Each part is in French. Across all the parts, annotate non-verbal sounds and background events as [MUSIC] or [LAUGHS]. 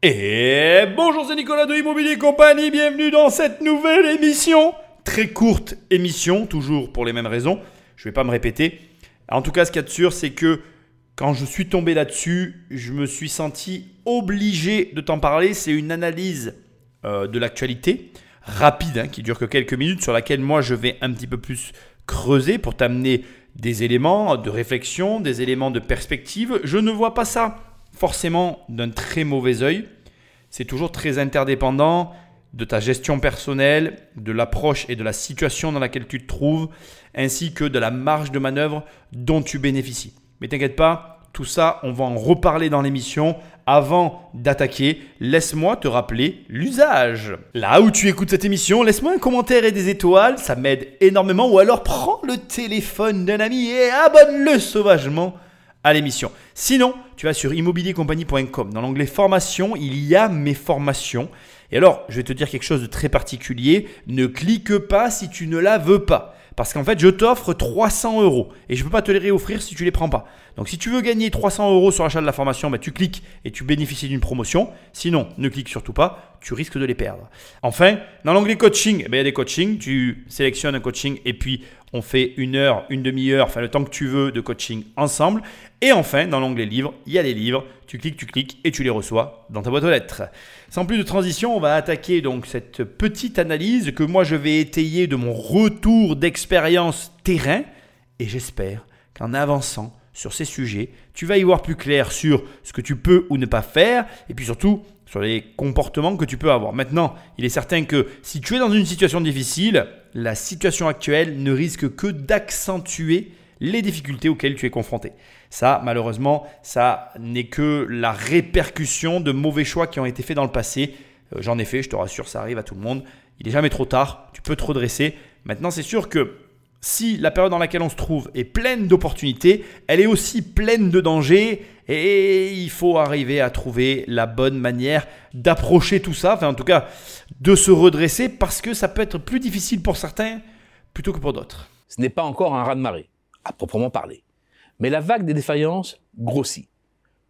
Et bonjour, c'est Nicolas de Immobilier Compagnie, bienvenue dans cette nouvelle émission. Très courte émission, toujours pour les mêmes raisons. Je ne vais pas me répéter. En tout cas, ce qu'il y a de sûr, c'est que quand je suis tombé là-dessus, je me suis senti obligé de t'en parler. C'est une analyse euh, de l'actualité rapide, hein, qui dure que quelques minutes, sur laquelle moi je vais un petit peu plus creuser pour t'amener des éléments de réflexion, des éléments de perspective. Je ne vois pas ça forcément d'un très mauvais œil. C'est toujours très interdépendant de ta gestion personnelle, de l'approche et de la situation dans laquelle tu te trouves, ainsi que de la marge de manœuvre dont tu bénéficies. Mais t'inquiète pas, tout ça, on va en reparler dans l'émission. Avant d'attaquer, laisse-moi te rappeler l'usage. Là où tu écoutes cette émission, laisse-moi un commentaire et des étoiles, ça m'aide énormément. Ou alors prends le téléphone d'un ami et abonne-le sauvagement à l'émission. Sinon, tu vas sur immobiliercompagnie.com. Dans l'onglet formation, il y a mes formations. Et alors, je vais te dire quelque chose de très particulier. Ne clique pas si tu ne la veux pas. Parce qu'en fait, je t'offre 300 euros et je ne peux pas te les réoffrir si tu ne les prends pas. Donc, si tu veux gagner 300 euros sur l'achat de la formation, bah, tu cliques et tu bénéficies d'une promotion. Sinon, ne clique surtout pas, tu risques de les perdre. Enfin, dans l'onglet coaching, eh ben, il y a des coachings. Tu sélectionnes un coaching et puis on fait une heure, une demi-heure, enfin le temps que tu veux de coaching ensemble. Et enfin, dans l'onglet livres, il y a les livres. Tu cliques, tu cliques et tu les reçois dans ta boîte aux lettres. Sans plus de transition, on va attaquer donc cette petite analyse que moi je vais étayer de mon retour d'expérience terrain. Et j'espère qu'en avançant sur ces sujets, tu vas y voir plus clair sur ce que tu peux ou ne pas faire et puis surtout sur les comportements que tu peux avoir. Maintenant, il est certain que si tu es dans une situation difficile, la situation actuelle ne risque que d'accentuer les difficultés auxquelles tu es confronté. Ça, malheureusement, ça n'est que la répercussion de mauvais choix qui ont été faits dans le passé. Euh, j'en ai fait, je te rassure, ça arrive à tout le monde. Il n'est jamais trop tard, tu peux te redresser. Maintenant, c'est sûr que si la période dans laquelle on se trouve est pleine d'opportunités, elle est aussi pleine de dangers et il faut arriver à trouver la bonne manière d'approcher tout ça, enfin en tout cas de se redresser parce que ça peut être plus difficile pour certains plutôt que pour d'autres. Ce n'est pas encore un raz-de-marée, à proprement parler. Mais la vague des défaillances grossit.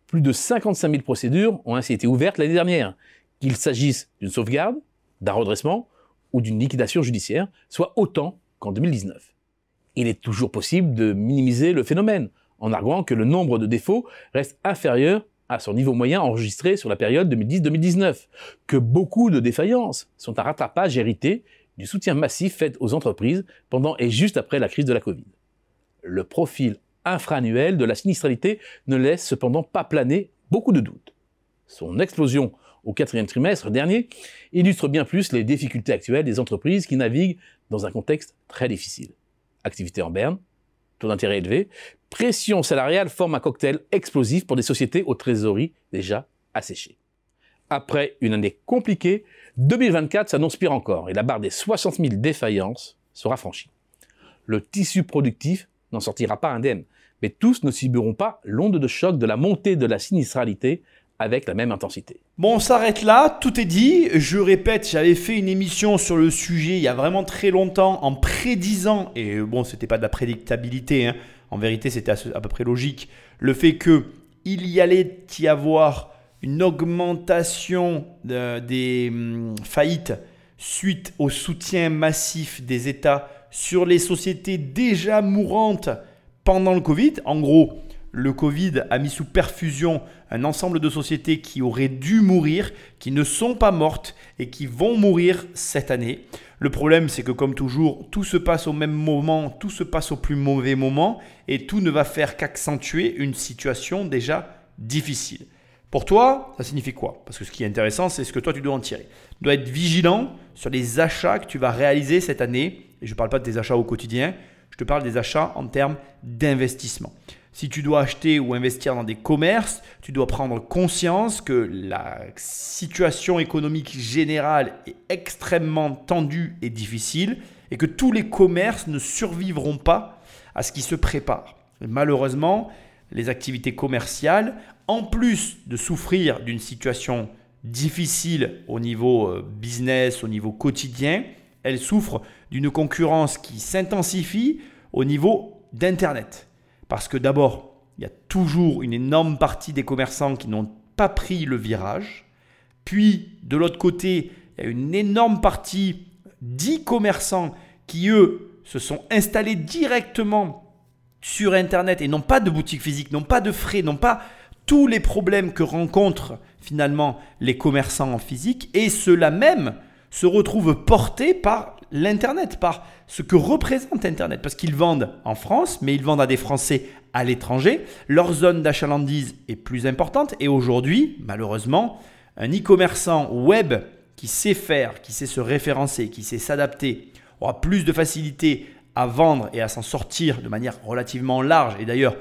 Plus de 55 000 procédures ont ainsi été ouvertes l'année dernière, qu'il s'agisse d'une sauvegarde, d'un redressement ou d'une liquidation judiciaire, soit autant qu'en 2019. Il est toujours possible de minimiser le phénomène, en arguant que le nombre de défauts reste inférieur à son niveau moyen enregistré sur la période 2010-2019, que beaucoup de défaillances sont un rattrapage hérité du soutien massif fait aux entreprises pendant et juste après la crise de la Covid. Le profil infra-annuel de la sinistralité ne laisse cependant pas planer beaucoup de doutes. Son explosion au quatrième trimestre dernier illustre bien plus les difficultés actuelles des entreprises qui naviguent dans un contexte très difficile. Activité en berne, taux d'intérêt élevé, pression salariale forme un cocktail explosif pour des sociétés aux trésoreries déjà asséchées. Après une année compliquée, 2024 s'annonce pire encore et la barre des 60 000 défaillances sera franchie. Le tissu productif n'en sortira pas indemne, mais tous ne subiront pas l'onde de choc de la montée de la sinistralité avec la même intensité. Bon, on s'arrête là, tout est dit. Je répète, j'avais fait une émission sur le sujet il y a vraiment très longtemps en prédisant, et bon, c'était pas de la prédictabilité, hein. en vérité c'était à, peu près logique, le fait que il y allait y avoir une augmentation des hum, faillites suite au soutien massif des États sur les sociétés déjà mourantes pendant le Covid. En gros, le Covid a mis sous perfusion un ensemble de sociétés qui auraient dû mourir, qui ne sont pas mortes et qui vont mourir cette année. Le problème, c'est que comme toujours, tout se passe au même moment, tout se passe au plus mauvais moment et tout ne va faire qu'accentuer une situation déjà difficile. Pour toi, ça signifie quoi? Parce que ce qui est intéressant, c'est ce que toi tu dois en tirer. Tu dois être vigilant sur les achats que tu vas réaliser cette année. Et je ne parle pas de tes achats au quotidien, je te parle des achats en termes d'investissement. Si tu dois acheter ou investir dans des commerces, tu dois prendre conscience que la situation économique générale est extrêmement tendue et difficile et que tous les commerces ne survivront pas à ce qui se prépare. malheureusement, les activités commerciales, en plus de souffrir d'une situation difficile au niveau euh, business, au niveau quotidien, elles souffrent d'une concurrence qui s'intensifie au niveau d'Internet. Parce que d'abord, il y a toujours une énorme partie des commerçants qui n'ont pas pris le virage. Puis, de l'autre côté, il y a une énorme partie d'e-commerçants qui, eux, se sont installés directement sur Internet et n'ont pas de boutique physique, n'ont pas de frais, n'ont pas tous les problèmes que rencontrent finalement les commerçants en physique et ceux-là même se retrouvent portés par l'Internet, par ce que représente Internet. Parce qu'ils vendent en France, mais ils vendent à des Français à l'étranger. Leur zone d'achalandise est plus importante et aujourd'hui, malheureusement, un e-commerçant web qui sait faire, qui sait se référencer, qui sait s'adapter, aura plus de facilité à vendre et à s'en sortir de manière relativement large. Et d'ailleurs,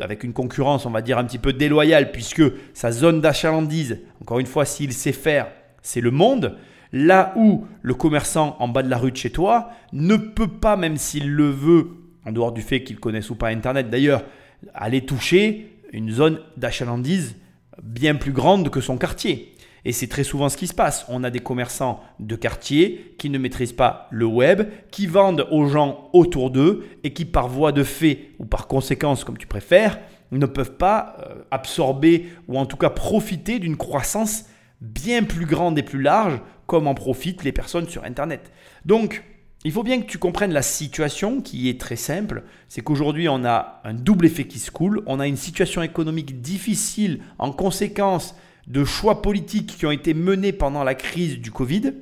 avec une concurrence, on va dire, un petit peu déloyale, puisque sa zone d'achalandise, encore une fois, s'il sait faire, c'est le monde. Là où le commerçant en bas de la rue de chez toi ne peut pas, même s'il le veut, en dehors du fait qu'il connaisse ou pas Internet d'ailleurs, aller toucher une zone d'achalandise bien plus grande que son quartier. Et c'est très souvent ce qui se passe. On a des commerçants de quartier qui ne maîtrisent pas le web, qui vendent aux gens autour d'eux et qui par voie de fait ou par conséquence, comme tu préfères, ne peuvent pas euh, absorber ou en tout cas profiter d'une croissance bien plus grande et plus large comme en profitent les personnes sur Internet. Donc, il faut bien que tu comprennes la situation qui est très simple. C'est qu'aujourd'hui, on a un double effet qui se coule. On a une situation économique difficile en conséquence de choix politiques qui ont été menés pendant la crise du Covid,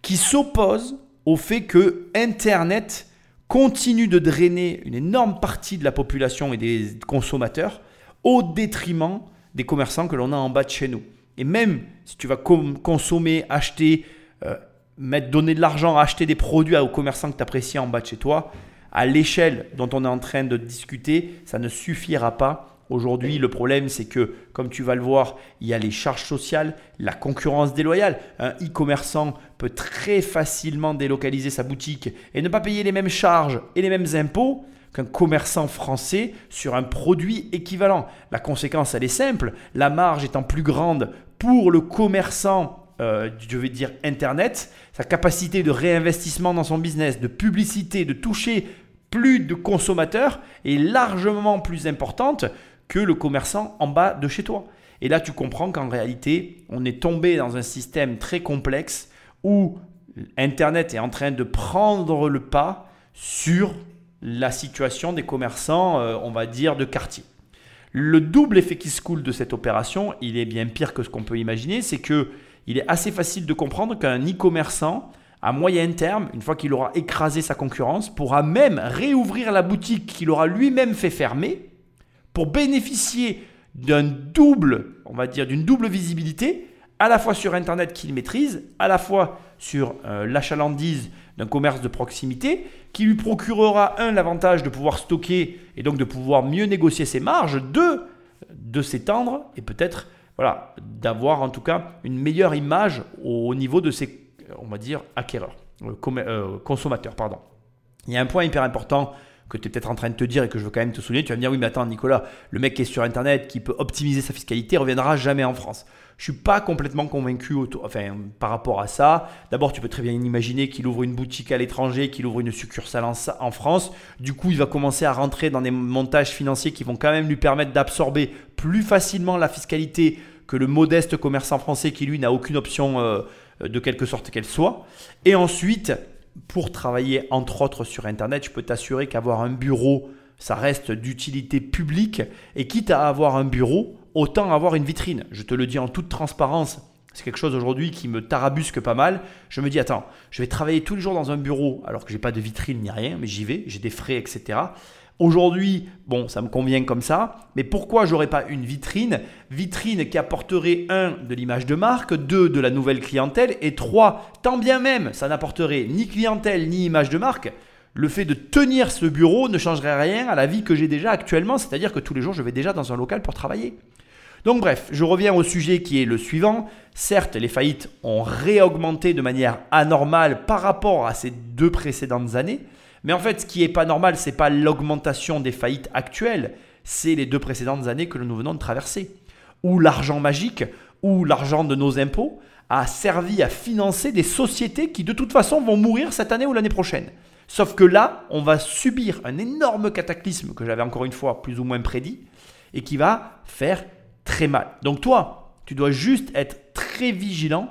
qui s'opposent au fait que Internet continue de drainer une énorme partie de la population et des consommateurs au détriment des commerçants que l'on a en bas de chez nous. Et même si tu vas consommer, acheter, euh, mettre, donner de l'argent, acheter des produits aux commerçants que tu apprécies en bas de chez toi, à l'échelle dont on est en train de discuter, ça ne suffira pas Aujourd'hui, le problème, c'est que, comme tu vas le voir, il y a les charges sociales, la concurrence déloyale. Un e-commerçant peut très facilement délocaliser sa boutique et ne pas payer les mêmes charges et les mêmes impôts qu'un commerçant français sur un produit équivalent. La conséquence, elle est simple. La marge étant plus grande pour le commerçant, euh, je vais dire Internet, sa capacité de réinvestissement dans son business, de publicité, de toucher plus de consommateurs est largement plus importante que le commerçant en bas de chez toi. Et là, tu comprends qu'en réalité, on est tombé dans un système très complexe où Internet est en train de prendre le pas sur la situation des commerçants, euh, on va dire, de quartier. Le double effet qui se coule de cette opération, il est bien pire que ce qu'on peut imaginer, c'est que il est assez facile de comprendre qu'un e-commerçant, à moyen terme, une fois qu'il aura écrasé sa concurrence, pourra même réouvrir la boutique qu'il aura lui-même fait fermer pour bénéficier d'un double, on va dire, d'une double visibilité, à la fois sur Internet qu'il maîtrise, à la fois sur euh, l'achalandise d'un commerce de proximité, qui lui procurera, un, l'avantage de pouvoir stocker et donc de pouvoir mieux négocier ses marges, deux, de s'étendre et peut-être voilà, d'avoir en tout cas une meilleure image au niveau de ses, on va dire, acquéreurs, euh, euh, consommateurs. Pardon. Il y a un point hyper important que tu es peut-être en train de te dire et que je veux quand même te souligner, tu vas me dire oui mais attends Nicolas, le mec qui est sur Internet, qui peut optimiser sa fiscalité, reviendra jamais en France. Je suis pas complètement convaincu par rapport à ça. D'abord, tu peux très bien imaginer qu'il ouvre une boutique à l'étranger, qu'il ouvre une succursale en, en France. Du coup, il va commencer à rentrer dans des montages financiers qui vont quand même lui permettre d'absorber plus facilement la fiscalité que le modeste commerçant français qui, lui, n'a aucune option euh, de quelque sorte qu'elle soit. Et ensuite, pour travailler entre autres sur Internet, je peux t'assurer qu'avoir un bureau, ça reste d'utilité publique. Et quitte à avoir un bureau, autant avoir une vitrine. Je te le dis en toute transparence. C'est quelque chose aujourd'hui qui me tarabusque pas mal. Je me dis, attends, je vais travailler tous les jours dans un bureau alors que j'ai pas de vitrine ni rien, mais j'y vais, j'ai des frais, etc. Aujourd'hui, bon, ça me convient comme ça, mais pourquoi j'aurais pas une vitrine? Vitrine qui apporterait un de l'image de marque, deux de la nouvelle clientèle et trois, tant bien même ça n'apporterait ni clientèle ni image de marque, le fait de tenir ce bureau ne changerait rien à la vie que j'ai déjà actuellement, c'est-à-dire que tous les jours je vais déjà dans un local pour travailler. Donc bref, je reviens au sujet qui est le suivant. Certes, les faillites ont réaugmenté de manière anormale par rapport à ces deux précédentes années, mais en fait, ce qui n'est pas normal, ce n'est pas l'augmentation des faillites actuelles, c'est les deux précédentes années que nous venons de traverser, où l'argent magique, ou l'argent de nos impôts, a servi à financer des sociétés qui de toute façon vont mourir cette année ou l'année prochaine. Sauf que là, on va subir un énorme cataclysme que j'avais encore une fois plus ou moins prédit et qui va faire très mal. Donc toi, tu dois juste être très vigilant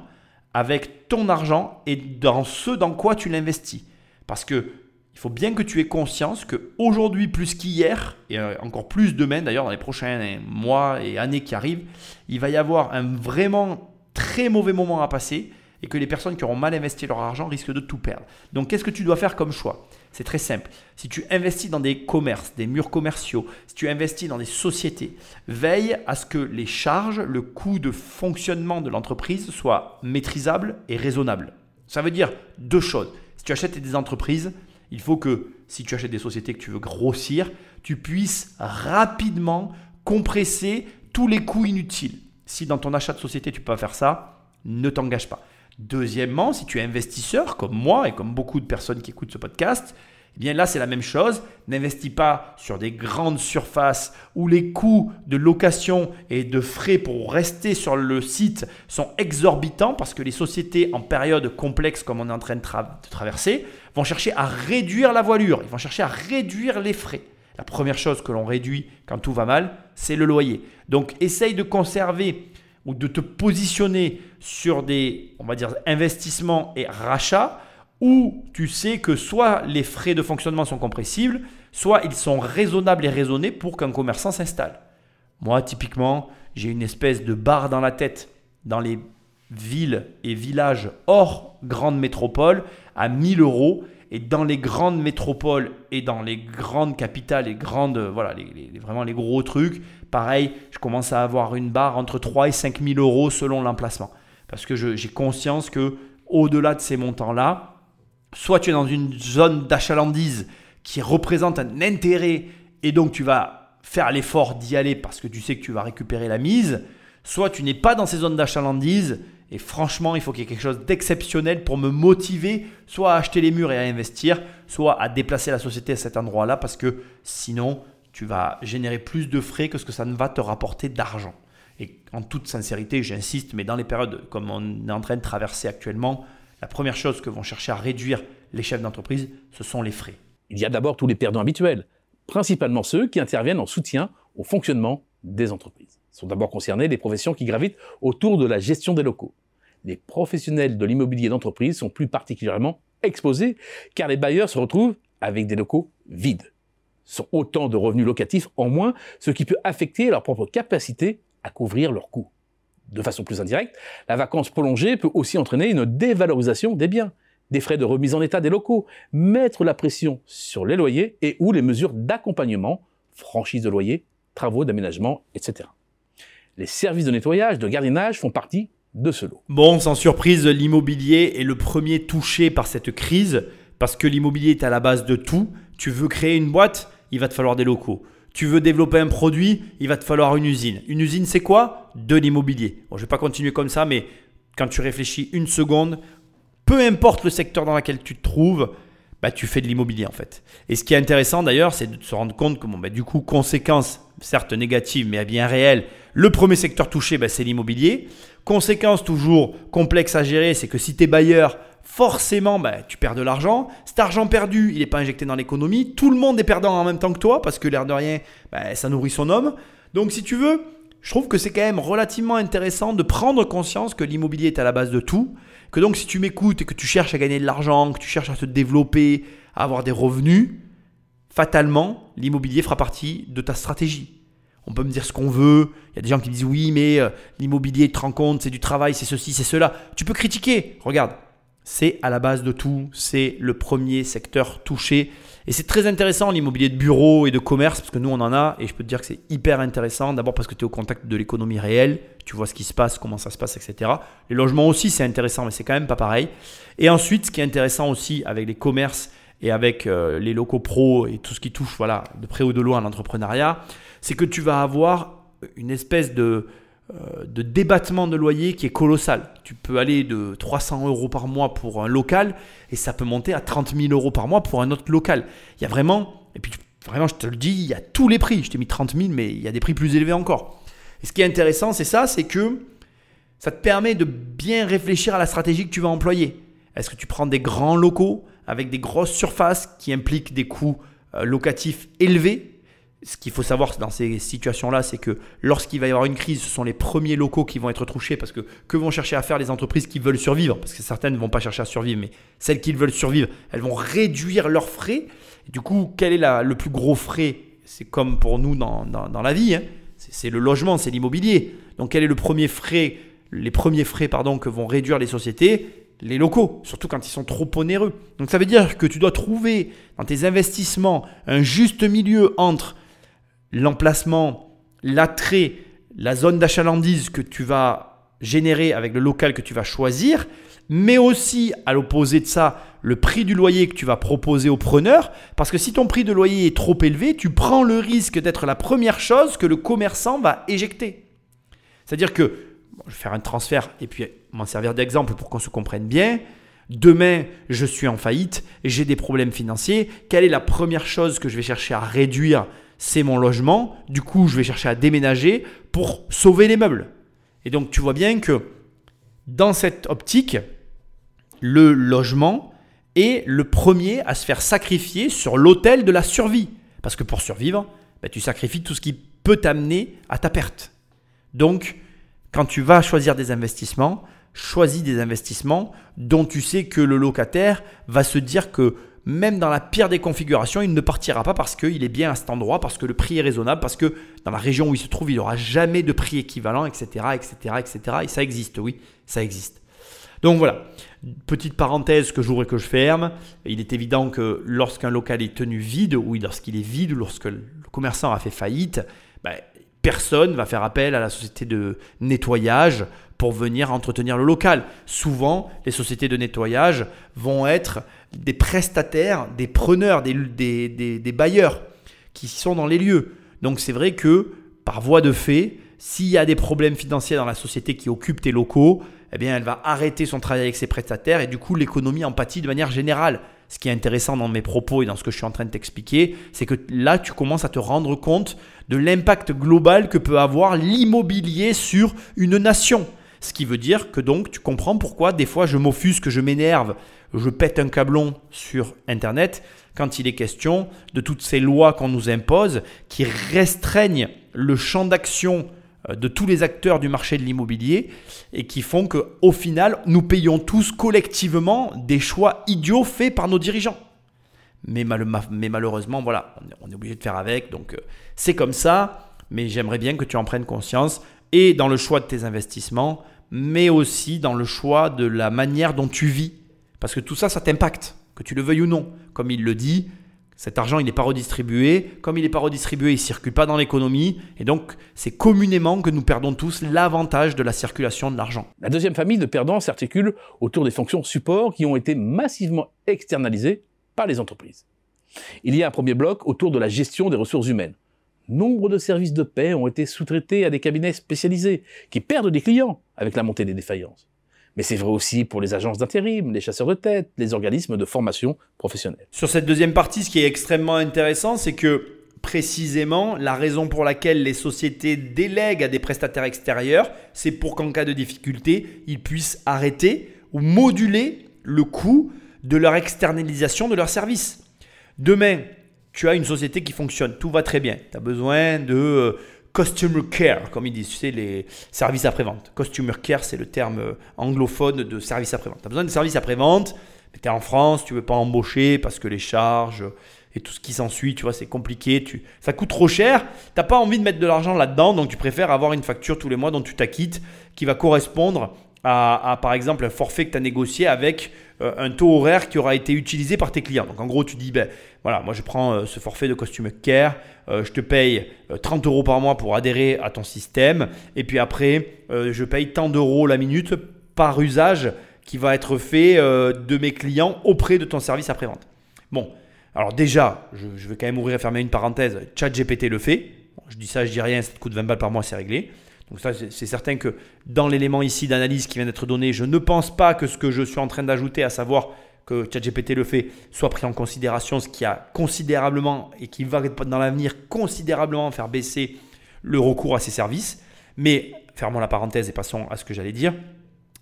avec ton argent et dans ce dans quoi tu l'investis. Parce que il faut bien que tu aies conscience que aujourd'hui plus qu'hier et euh, encore plus demain d'ailleurs dans les prochains mois et années qui arrivent, il va y avoir un vraiment très mauvais moment à passer et que les personnes qui auront mal investi leur argent risquent de tout perdre. Donc qu'est-ce que tu dois faire comme choix? C'est très simple. Si tu investis dans des commerces, des murs commerciaux, si tu investis dans des sociétés, veille à ce que les charges, le coût de fonctionnement de l'entreprise soit maîtrisable et raisonnable. Ça veut dire deux choses. Si tu achètes des entreprises, il faut que si tu achètes des sociétés que tu veux grossir, tu puisses rapidement compresser tous les coûts inutiles. Si dans ton achat de société tu peux pas faire ça, ne t'engage pas. Deuxièmement, si tu es investisseur comme moi et comme beaucoup de personnes qui écoutent ce podcast, eh bien là c'est la même chose. N'investis pas sur des grandes surfaces où les coûts de location et de frais pour rester sur le site sont exorbitants parce que les sociétés en période complexe comme on est en train de, traverser vont chercher à réduire la voilure, ils vont chercher à réduire les frais. La première chose que l'on réduit quand tout va mal, c'est le loyer. Donc essaye de conserver ou de te positionner sur des, on va dire, investissements et rachats où tu sais que soit les frais de fonctionnement sont compressibles, soit ils sont raisonnables et raisonnés pour qu'un commerçant s'installe. Moi, typiquement, j'ai une espèce de barre dans la tête dans les villes et villages hors grande métropole à 1000 euros et dans les grandes métropoles et dans les grandes capitales et grandes, voilà, les, vraiment les gros trucs, pareil, je commence à avoir une barre entre 3 et 5 000 euros selon l'emplacement. Parce que j'ai conscience que au-delà de ces montants-là, soit tu es dans une zone d'achalandise qui représente un intérêt et donc tu vas faire l'effort d'y aller parce que tu sais que tu vas récupérer la mise, soit tu n'es pas dans ces zones d'achalandise et franchement, il faut qu'il y ait quelque chose d'exceptionnel pour me motiver soit à acheter les murs et à investir, soit à déplacer la société à cet endroit-là parce que sinon, tu vas générer plus de frais que ce que ça ne va te rapporter d'argent. Et en toute sincérité, j'insiste, mais dans les périodes comme on est en train de traverser actuellement, la première chose que vont chercher à réduire les chefs d'entreprise, ce sont les frais. Il y a d'abord tous les perdants habituels, principalement ceux qui interviennent en soutien au fonctionnement des entreprises. Sont d'abord concernés les professions qui gravitent autour de la gestion des locaux les professionnels de l'immobilier d'entreprise sont plus particulièrement exposés car les bailleurs se retrouvent avec des locaux vides. Ce sont autant de revenus locatifs en moins, ce qui peut affecter leur propre capacité à couvrir leurs coûts. De façon plus indirecte, la vacance prolongée peut aussi entraîner une dévalorisation des biens, des frais de remise en état des locaux, mettre la pression sur les loyers et ou les mesures d'accompagnement, franchise de loyer, travaux d'aménagement, etc. Les services de nettoyage, de gardiennage font partie de ce lot. Bon, sans surprise, l'immobilier est le premier touché par cette crise parce que l'immobilier est à la base de tout. Tu veux créer une boîte, il va te falloir des locaux. Tu veux développer un produit, il va te falloir une usine. Une usine, c'est quoi? De l'immobilier. Bon, je ne vais pas continuer comme ça, mais quand tu réfléchis une seconde, peu importe le secteur dans lequel tu te trouves, bah, tu fais de l'immobilier en fait. Et ce qui est intéressant d'ailleurs, c'est de se rendre compte que bon, bah, du coup, conséquence certes négative, mais bien réelle, le premier secteur touché, bah, c'est l'immobilier. Conséquence toujours complexe à gérer, c'est que si tu es bailleur, forcément, bah, tu perds de l'argent. Cet argent perdu, il n'est pas injecté dans l'économie. Tout le monde est perdant en même temps que toi, parce que l'air de rien, bah, ça nourrit son homme. Donc si tu veux, je trouve que c'est quand même relativement intéressant de prendre conscience que l'immobilier est à la base de tout. Que donc si tu m'écoutes et que tu cherches à gagner de l'argent, que tu cherches à te développer, à avoir des revenus, fatalement, l'immobilier fera partie de ta stratégie. On peut me dire ce qu'on veut. Il y a des gens qui disent oui, mais euh, l'immobilier, tu te rends compte, c'est du travail, c'est ceci, c'est cela. Tu peux critiquer. Regarde, c'est à la base de tout. C'est le premier secteur touché. Et c'est très intéressant l'immobilier de bureau et de commerce, parce que nous on en a, et je peux te dire que c'est hyper intéressant. D'abord parce que tu es au contact de l'économie réelle, tu vois ce qui se passe, comment ça se passe, etc. Les logements aussi, c'est intéressant, mais c'est quand même pas pareil. Et ensuite, ce qui est intéressant aussi avec les commerces et avec euh, les locaux pro et tout ce qui touche voilà, de près ou de loin à l'entrepreneuriat, c'est que tu vas avoir une espèce de, de débattement de loyer qui est colossal. Tu peux aller de 300 euros par mois pour un local et ça peut monter à 30 000 euros par mois pour un autre local. Il y a vraiment, et puis vraiment je te le dis, il y a tous les prix. Je t'ai mis 30 000, mais il y a des prix plus élevés encore. Et ce qui est intéressant, c'est ça, c'est que ça te permet de bien réfléchir à la stratégie que tu vas employer. Est-ce que tu prends des grands locaux avec des grosses surfaces qui impliquent des coûts euh, locatifs élevés ce qu'il faut savoir dans ces situations-là, c'est que lorsqu'il va y avoir une crise, ce sont les premiers locaux qui vont être touchés parce que que vont chercher à faire les entreprises qui veulent survivre? Parce que certaines ne vont pas chercher à survivre, mais celles qui veulent survivre, elles vont réduire leurs frais. du coup, quel est le plus gros frais? C'est comme pour nous dans, la vie, hein. c'est le logement, c'est l'immobilier. Donc quel est le premier frais, les premiers frais pardon, que vont réduire les sociétés? Les locaux, surtout quand ils sont trop onéreux. Donc ça veut dire que tu dois trouver dans tes investissements un juste milieu entre l'emplacement, l'attrait, la zone d'achalandise que tu vas générer avec le local que tu vas choisir, mais aussi à l'opposé de ça, le prix du loyer que tu vas proposer au preneur, parce que si ton prix de loyer est trop élevé, tu prends le risque d'être la première chose que le commerçant va éjecter. C'est-à-dire que, je vais faire un transfert et puis m'en servir d'exemple pour qu'on se comprenne bien. Demain, je suis en faillite, j'ai des problèmes financiers. Quelle est la première chose que je vais chercher à réduire c'est mon logement. Du coup, je vais chercher à déménager pour sauver les meubles. Et donc, tu vois bien que dans cette optique, le logement est le premier à se faire sacrifier sur l'autel de la survie. Parce que pour survivre, ben, tu sacrifies tout ce qui peut t'amener à ta perte. Donc, quand tu vas choisir des investissements, choisis des investissements dont tu sais que le locataire va se dire que même dans la pire des configurations, il ne partira pas parce qu'il est bien à cet endroit, parce que le prix est raisonnable, parce que dans la région où il se trouve, il n'aura jamais de prix équivalent, etc., etc., etc. Et ça existe, oui, ça existe. Donc voilà, petite parenthèse que j'ouvre et que je ferme. Il est évident que lorsqu'un local est tenu vide, ou lorsqu'il est vide, ou lorsque le commerçant a fait faillite, ben, personne va faire appel à la société de nettoyage pour venir entretenir le local. Souvent, les sociétés de nettoyage vont être des prestataires, des preneurs, des, des, bailleurs qui sont dans les lieux. Donc c'est vrai que par voie de fait, s'il y a des problèmes financiers dans la société qui occupe tes locaux, eh bien elle va arrêter son travail avec ses prestataires et du coup l'économie en pâtit de manière générale. Ce qui est intéressant dans mes propos et dans ce que je suis en train de t'expliquer, c'est que là tu commences à te rendre compte de l'impact global que peut avoir l'immobilier sur une nation. Ce qui veut dire que donc tu comprends pourquoi des fois je m'offusque, je m'énerve, je pète un câblon sur Internet quand il est question de toutes ces lois qu'on nous impose qui restreignent le champ d'action euh, de tous les acteurs du marché de l'immobilier et qui font que au final nous payons tous collectivement des choix idiots faits par nos dirigeants. Mais, malheureusement, voilà, on est obligé de faire avec. Donc, euh, c'est comme ça. Mais j'aimerais bien que tu en prennes conscience et dans le choix de tes investissements, mais aussi dans le choix de la manière dont tu vis. Parce que tout ça, ça t'impacte, que tu le veuilles ou non. Comme il le dit, cet argent, il n'est pas redistribué. Comme il n'est pas redistribué, il ne circule pas dans l'économie. Et donc, c'est communément que nous perdons tous l'avantage de la circulation de l'argent. La deuxième famille de perdants s'articule autour des fonctions support qui ont été massivement externalisées par les entreprises. Il y a un premier bloc autour de la gestion des ressources humaines nombre de services de paix ont été sous-traités à des cabinets spécialisés, qui perdent des clients avec la montée des défaillances. Mais c'est vrai aussi pour les agences d'intérim, les chasseurs de tête, les organismes de formation professionnelle. Sur cette deuxième partie, ce qui est extrêmement intéressant, c'est que précisément la raison pour laquelle les sociétés délèguent à des prestataires extérieurs, c'est pour qu'en cas de difficulté, ils puissent arrêter ou moduler le coût de leur externalisation de leurs services. Demain, tu as une société qui fonctionne, tout va très bien. Tu as besoin de euh, customer care, comme ils disent, tu sais, les services après-vente. Customer care, c'est le terme euh, anglophone de service après-vente. Tu as besoin de services après-vente, mais tu es en France, tu ne veux pas embaucher parce que les charges et tout ce qui s'ensuit, tu vois, c'est compliqué, tu, ça coûte trop cher, tu n'as pas envie de mettre de l'argent là-dedans, donc tu préfères avoir une facture tous les mois dont tu t'acquittes qui va correspondre à, par exemple, un forfait que tu as négocié avec euh, un taux horaire qui aura été utilisé par tes clients. Donc en gros, tu dis, ben voilà, moi je prends euh, ce forfait de Costume Care, euh, je te paye 30 euros par mois pour adhérer à ton système, et puis après, je paye tant d'euros la minute par usage qui va être fait de mes clients auprès de ton service après-vente. Bon, alors déjà, je, vais quand même ouvrir et fermer une parenthèse, ChatGPT le fait. je dis ça, je dis rien, ça te coûte 20 balles par mois, c'est réglé. Donc ça, c'est certain que dans l'élément ici d'analyse qui vient d'être donné, je ne pense pas que ce que je suis en train d'ajouter, à savoir que ChatGPT le fait, soit pris en considération, ce qui a considérablement et qui va dans l'avenir considérablement faire baisser le recours à ces services. Mais fermons la parenthèse et passons à ce que j'allais dire.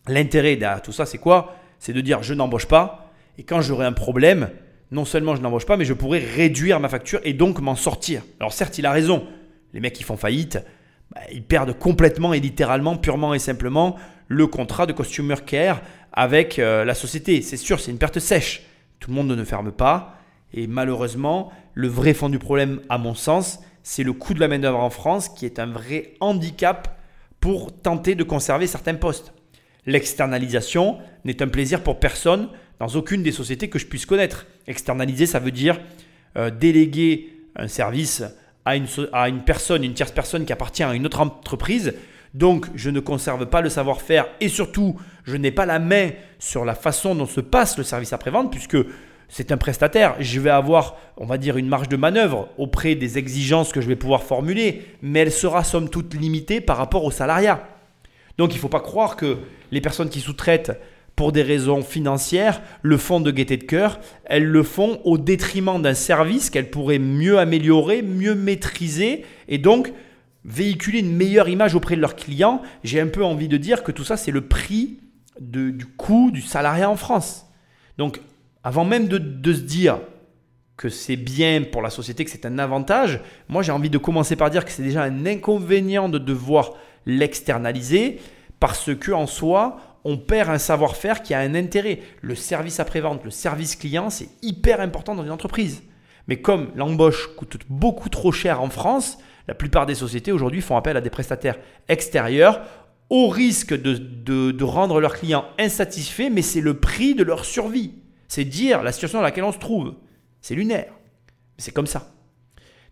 L'intérêt derrière tout ça, c'est quoi? C'est de dire je n'embauche pas et quand j'aurai un problème, non seulement je n'embauche pas, mais je pourrais réduire ma facture et donc m'en sortir. Alors certes, il a raison. Les mecs qui font faillite, bah, ils perdent complètement et littéralement, purement et simplement, le contrat de Customer Care avec euh, la société. C'est sûr, c'est une perte sèche. Tout le monde ne ferme pas. Et malheureusement, le vrai fond du problème, à mon sens, c'est le coût de la main-d'œuvre en France qui est un vrai handicap pour tenter de conserver certains postes. L'externalisation n'est un plaisir pour personne dans aucune des sociétés que je puisse connaître. Externaliser, ça veut dire euh, déléguer un service à une, à une personne, une tierce personne qui appartient à une autre entreprise. Donc, je ne conserve pas le savoir-faire et surtout, je n'ai pas la main sur la façon dont se passe le service après-vente puisque c'est un prestataire. Je vais avoir, on va dire, une marge de manœuvre auprès des exigences que je vais pouvoir formuler, mais elle sera somme toute limitée par rapport au salariat. Donc il ne faut pas croire que les personnes qui sous-traitent pour des raisons financières le font de gaieté de cœur, elles le font au détriment d'un service qu'elles pourraient mieux améliorer, mieux maîtriser et donc véhiculer une meilleure image auprès de leurs clients. J'ai un peu envie de dire que tout ça, c'est le prix du coût du salariat en France. Donc avant même de, se dire que c'est bien pour la société, que c'est un avantage, moi j'ai envie de commencer par dire que c'est déjà un inconvénient de devoir l'externaliser parce que en soi, on perd un savoir-faire qui a un intérêt. Le service après-vente, le service client, c'est hyper important dans une entreprise. Mais comme l'embauche coûte beaucoup trop cher en France, la plupart des sociétés aujourd'hui font appel à des prestataires extérieurs au risque de, rendre leurs clients insatisfaits, mais c'est le prix de leur survie. C'est dire la situation dans laquelle on se trouve. C'est lunaire. C'est comme ça.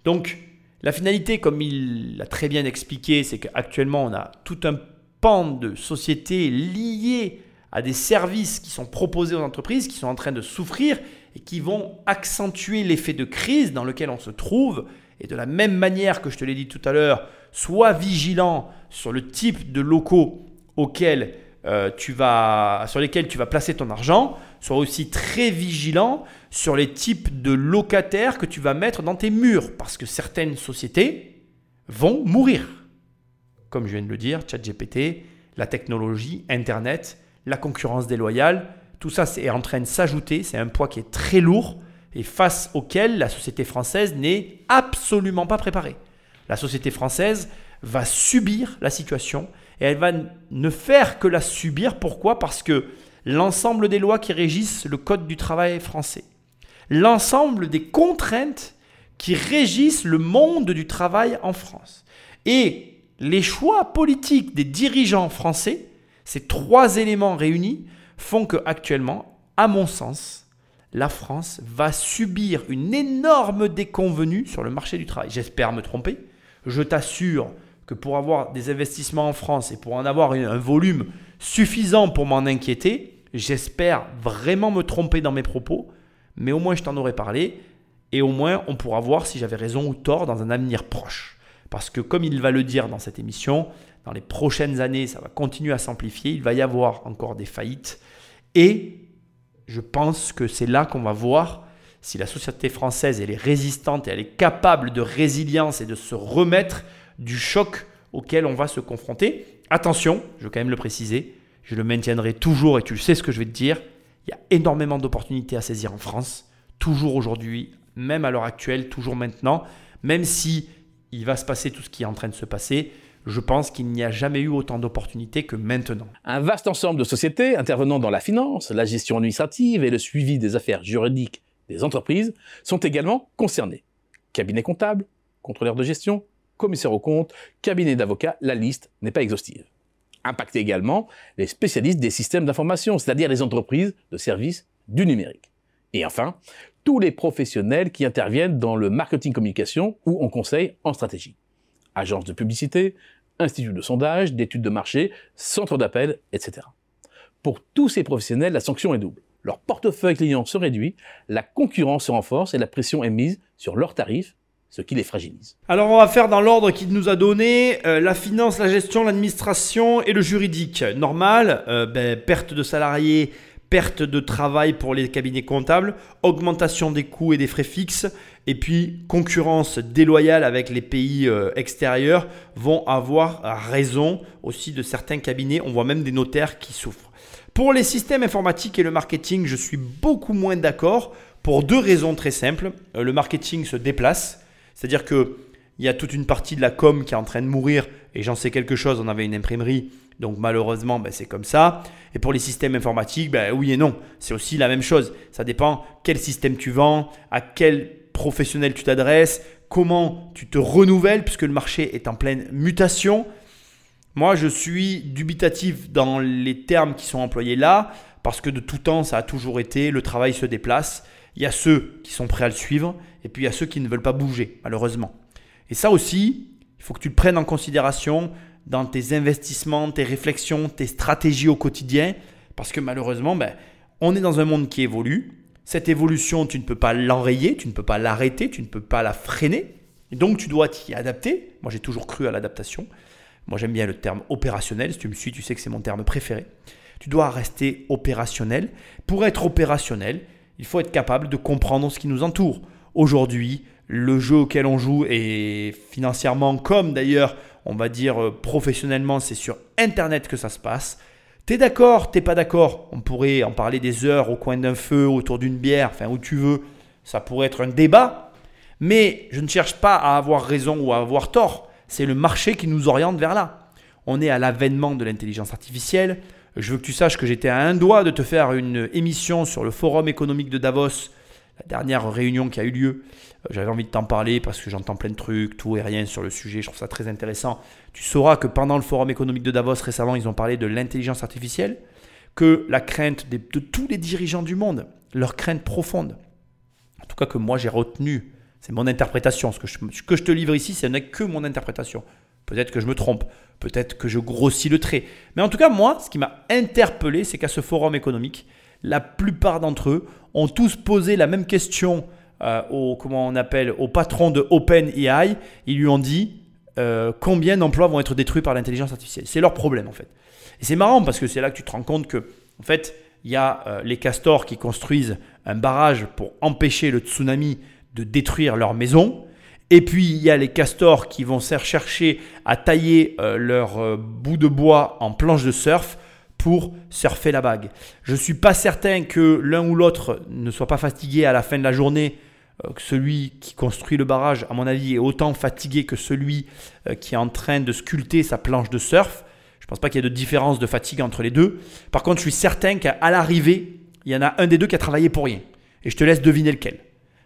Donc, la finalité, comme il l'a très bien expliqué, c'est qu'actuellement, on a tout un de sociétés liées à des services qui sont proposés aux entreprises, qui sont en train de souffrir et qui vont accentuer l'effet de crise dans lequel on se trouve. Et de la même manière que je te l'ai dit tout à l'heure, sois vigilant sur le type de locaux auxquels euh, tu vas, sur lesquels tu vas placer ton argent. Sois aussi très vigilant sur les types de locataires que tu vas mettre dans tes murs, parce que certaines sociétés vont mourir. Comme je viens de le dire, ChatGPT, la technologie, Internet, la concurrence déloyale, tout ça est en train de s'ajouter, c'est un poids qui est très lourd et face auquel la société française n'est absolument pas préparée. La société française va subir la situation et elle va ne faire que la subir. Pourquoi? Parce que l'ensemble des lois qui régissent le Code du travail français, l'ensemble des contraintes qui régissent le monde du travail en France et les choix politiques des dirigeants français, ces trois éléments réunis font que actuellement, à mon sens, la France va subir une énorme déconvenue sur le marché du travail. J'espère me tromper. Je t'assure que pour avoir des investissements en France et pour en avoir un volume suffisant pour m'en inquiéter, j'espère vraiment me tromper dans mes propos, mais au moins je t'en aurais parlé et au moins on pourra voir si j'avais raison ou tort dans un avenir proche. Parce que comme il va le dire dans cette émission, dans les prochaines années, ça va continuer à s'amplifier, il va y avoir encore des faillites et je pense que c'est là qu'on va voir si la société française elle est résistante et elle est capable de résilience et de se remettre du choc auquel on va se confronter. Attention, je veux quand même le préciser, je le maintiendrai toujours et tu sais ce que je vais te dire. Il y a énormément d'opportunités à saisir en France, toujours aujourd'hui, même à l'heure actuelle, toujours maintenant, même si il va se passer tout ce qui est en train de se passer. Je pense qu'il n'y a jamais eu autant d'opportunités que maintenant. Un vaste ensemble de sociétés intervenant dans la finance, la gestion administrative et le suivi des affaires juridiques des entreprises sont également concernés. Cabinet comptable, contrôleur de gestion, commissaire aux comptes, cabinet d'avocats, la liste n'est pas exhaustive. Impacter également les spécialistes des systèmes d'information, c'est-à-dire les entreprises de services du numérique. Et enfin, tous les professionnels qui interviennent dans le marketing communication ou en conseil en stratégie. Agences de publicité, instituts de sondage, d'études de marché, centres d'appel, etc. Pour tous ces professionnels, la sanction est double. Leur portefeuille client se réduit, la concurrence se renforce et la pression est mise sur leurs tarifs ce qui les fragilise. Alors on va faire dans l'ordre qu'il nous a donné euh, la finance, la gestion, l'administration et le juridique. Normal, euh, ben, perte de salariés, perte de travail pour les cabinets comptables, augmentation des coûts et des frais fixes, et puis concurrence déloyale avec les pays euh, extérieurs vont avoir raison aussi de certains cabinets. On voit même des notaires qui souffrent. Pour les systèmes informatiques et le marketing, je suis beaucoup moins d'accord pour deux raisons très simples. Euh, le marketing se déplace, c'est-à-dire que il y a toute une partie de la com qui est en train de mourir et j'en sais quelque chose. On avait une imprimerie, donc malheureusement, ben, c'est comme ça. Et pour les systèmes informatiques, ben, oui et non, c'est aussi la même chose. Ça dépend quel système tu vends, à quel professionnel tu t'adresses, comment tu te renouvelles, puisque le marché est en pleine mutation. Moi, je suis dubitatif dans les termes qui sont employés là, parce que de tout temps, ça a toujours été, le travail se déplace. Il y a ceux qui sont prêts à le suivre, et puis il y a ceux qui ne veulent pas bouger, malheureusement. Et ça aussi, il faut que tu le prennes en considération dans tes investissements, tes réflexions, tes stratégies au quotidien, parce que malheureusement, ben, on est dans un monde qui évolue. Cette évolution, tu ne peux pas l'enrayer, tu ne peux pas l'arrêter, tu ne peux pas la freiner. Et donc, tu dois t'y adapter. Moi, j'ai toujours cru à l'adaptation. Moi, j'aime bien le terme opérationnel. Si tu me suis, tu sais que c'est mon terme préféré. Tu dois rester opérationnel. Pour être opérationnel, il faut être capable de comprendre ce qui nous entoure. Aujourd'hui, le jeu auquel on joue et financièrement comme d'ailleurs on va dire euh, professionnellement c'est sur internet que ça se passe. T'es d'accord, t'es pas d'accord, on pourrait en parler des heures au coin d'un feu, autour d'une bière, enfin où tu veux, ça pourrait être un débat, mais je ne cherche pas à avoir raison ou à avoir tort, c'est le marché qui nous oriente vers là. On est à l'avènement de l'intelligence artificielle, je veux que tu saches que j'étais à un doigt de te faire une émission sur le forum économique de Davos, la dernière réunion qui a eu lieu, euh, j'avais envie de t'en parler parce que j'entends plein de trucs, tout et rien sur le sujet. Je trouve ça très intéressant. Tu sauras que pendant le forum économique de Davos récemment, ils ont parlé de l'intelligence artificielle, que la crainte de, tous les dirigeants du monde, leur crainte profonde, en tout cas que moi j'ai retenu, c'est mon interprétation. Ce que je, que je te livre ici, ce n'est que mon interprétation. Peut-être que je me trompe, peut-être que je grossis le trait. Mais en tout cas, moi, ce qui m'a interpellé, c'est qu'à ce forum économique, la plupart d'entre eux ont tous posé la même question euh, au, comment on appelle, patron de OpenAI, ils lui ont dit euh, combien d'emplois vont être détruits par l'intelligence artificielle. C'est leur problème en fait. Et c'est marrant parce que c'est là que tu te rends compte que en fait, il y a euh, les castors qui construisent un barrage pour empêcher le tsunami de détruire leur maison. Et puis il y a les castors qui vont chercher à tailler leur bout de bois en planche de surf pour surfer la bague. Je ne suis pas certain que l'un ou l'autre ne soit pas fatigué à la fin de la journée euh, celui qui construit le barrage, à mon avis, est autant fatigué que celui euh, qui est en train de sculpter sa planche de surf. Je ne pense pas qu'il y ait de différence de fatigue entre les deux. Par contre, je suis certain qu'à l'arrivée, il y en a un des deux qui a travaillé pour rien. Et je te laisse deviner lequel.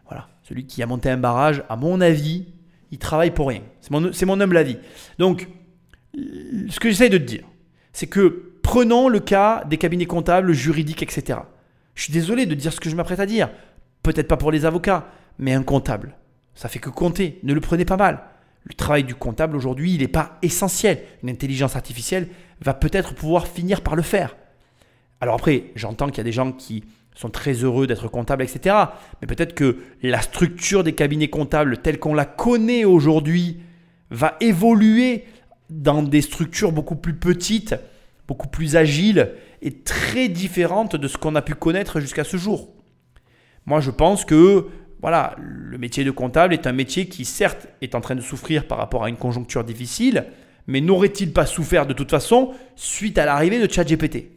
Voilà. Celui qui a monté un barrage, à mon avis, il travaille pour rien. C'est mon, mon humble avis. Donc, ce que j'essaie de te dire, c'est que prenons le cas des cabinets comptables, juridiques, etc. Je suis désolé de dire ce que je m'apprête à dire. Peut-être pas pour les avocats, mais un comptable. Ça fait que compter, ne le prenez pas mal. Le travail du comptable aujourd'hui, il n'est pas essentiel. Une intelligence artificielle va peut-être pouvoir finir par le faire. Alors après, j'entends qu'il y a des gens qui sont très heureux d'être comptables, etc. Mais peut-être que la structure des cabinets comptables telle qu'on la connaît aujourd'hui va évoluer dans des structures beaucoup plus petites, beaucoup plus agiles et très différentes de ce qu'on a pu connaître jusqu'à ce jour. Moi, je pense que voilà, le métier de comptable est un métier qui, certes, est en train de souffrir par rapport à une conjoncture difficile, mais n'aurait-il pas souffert de toute façon suite à l'arrivée de ChatGPT?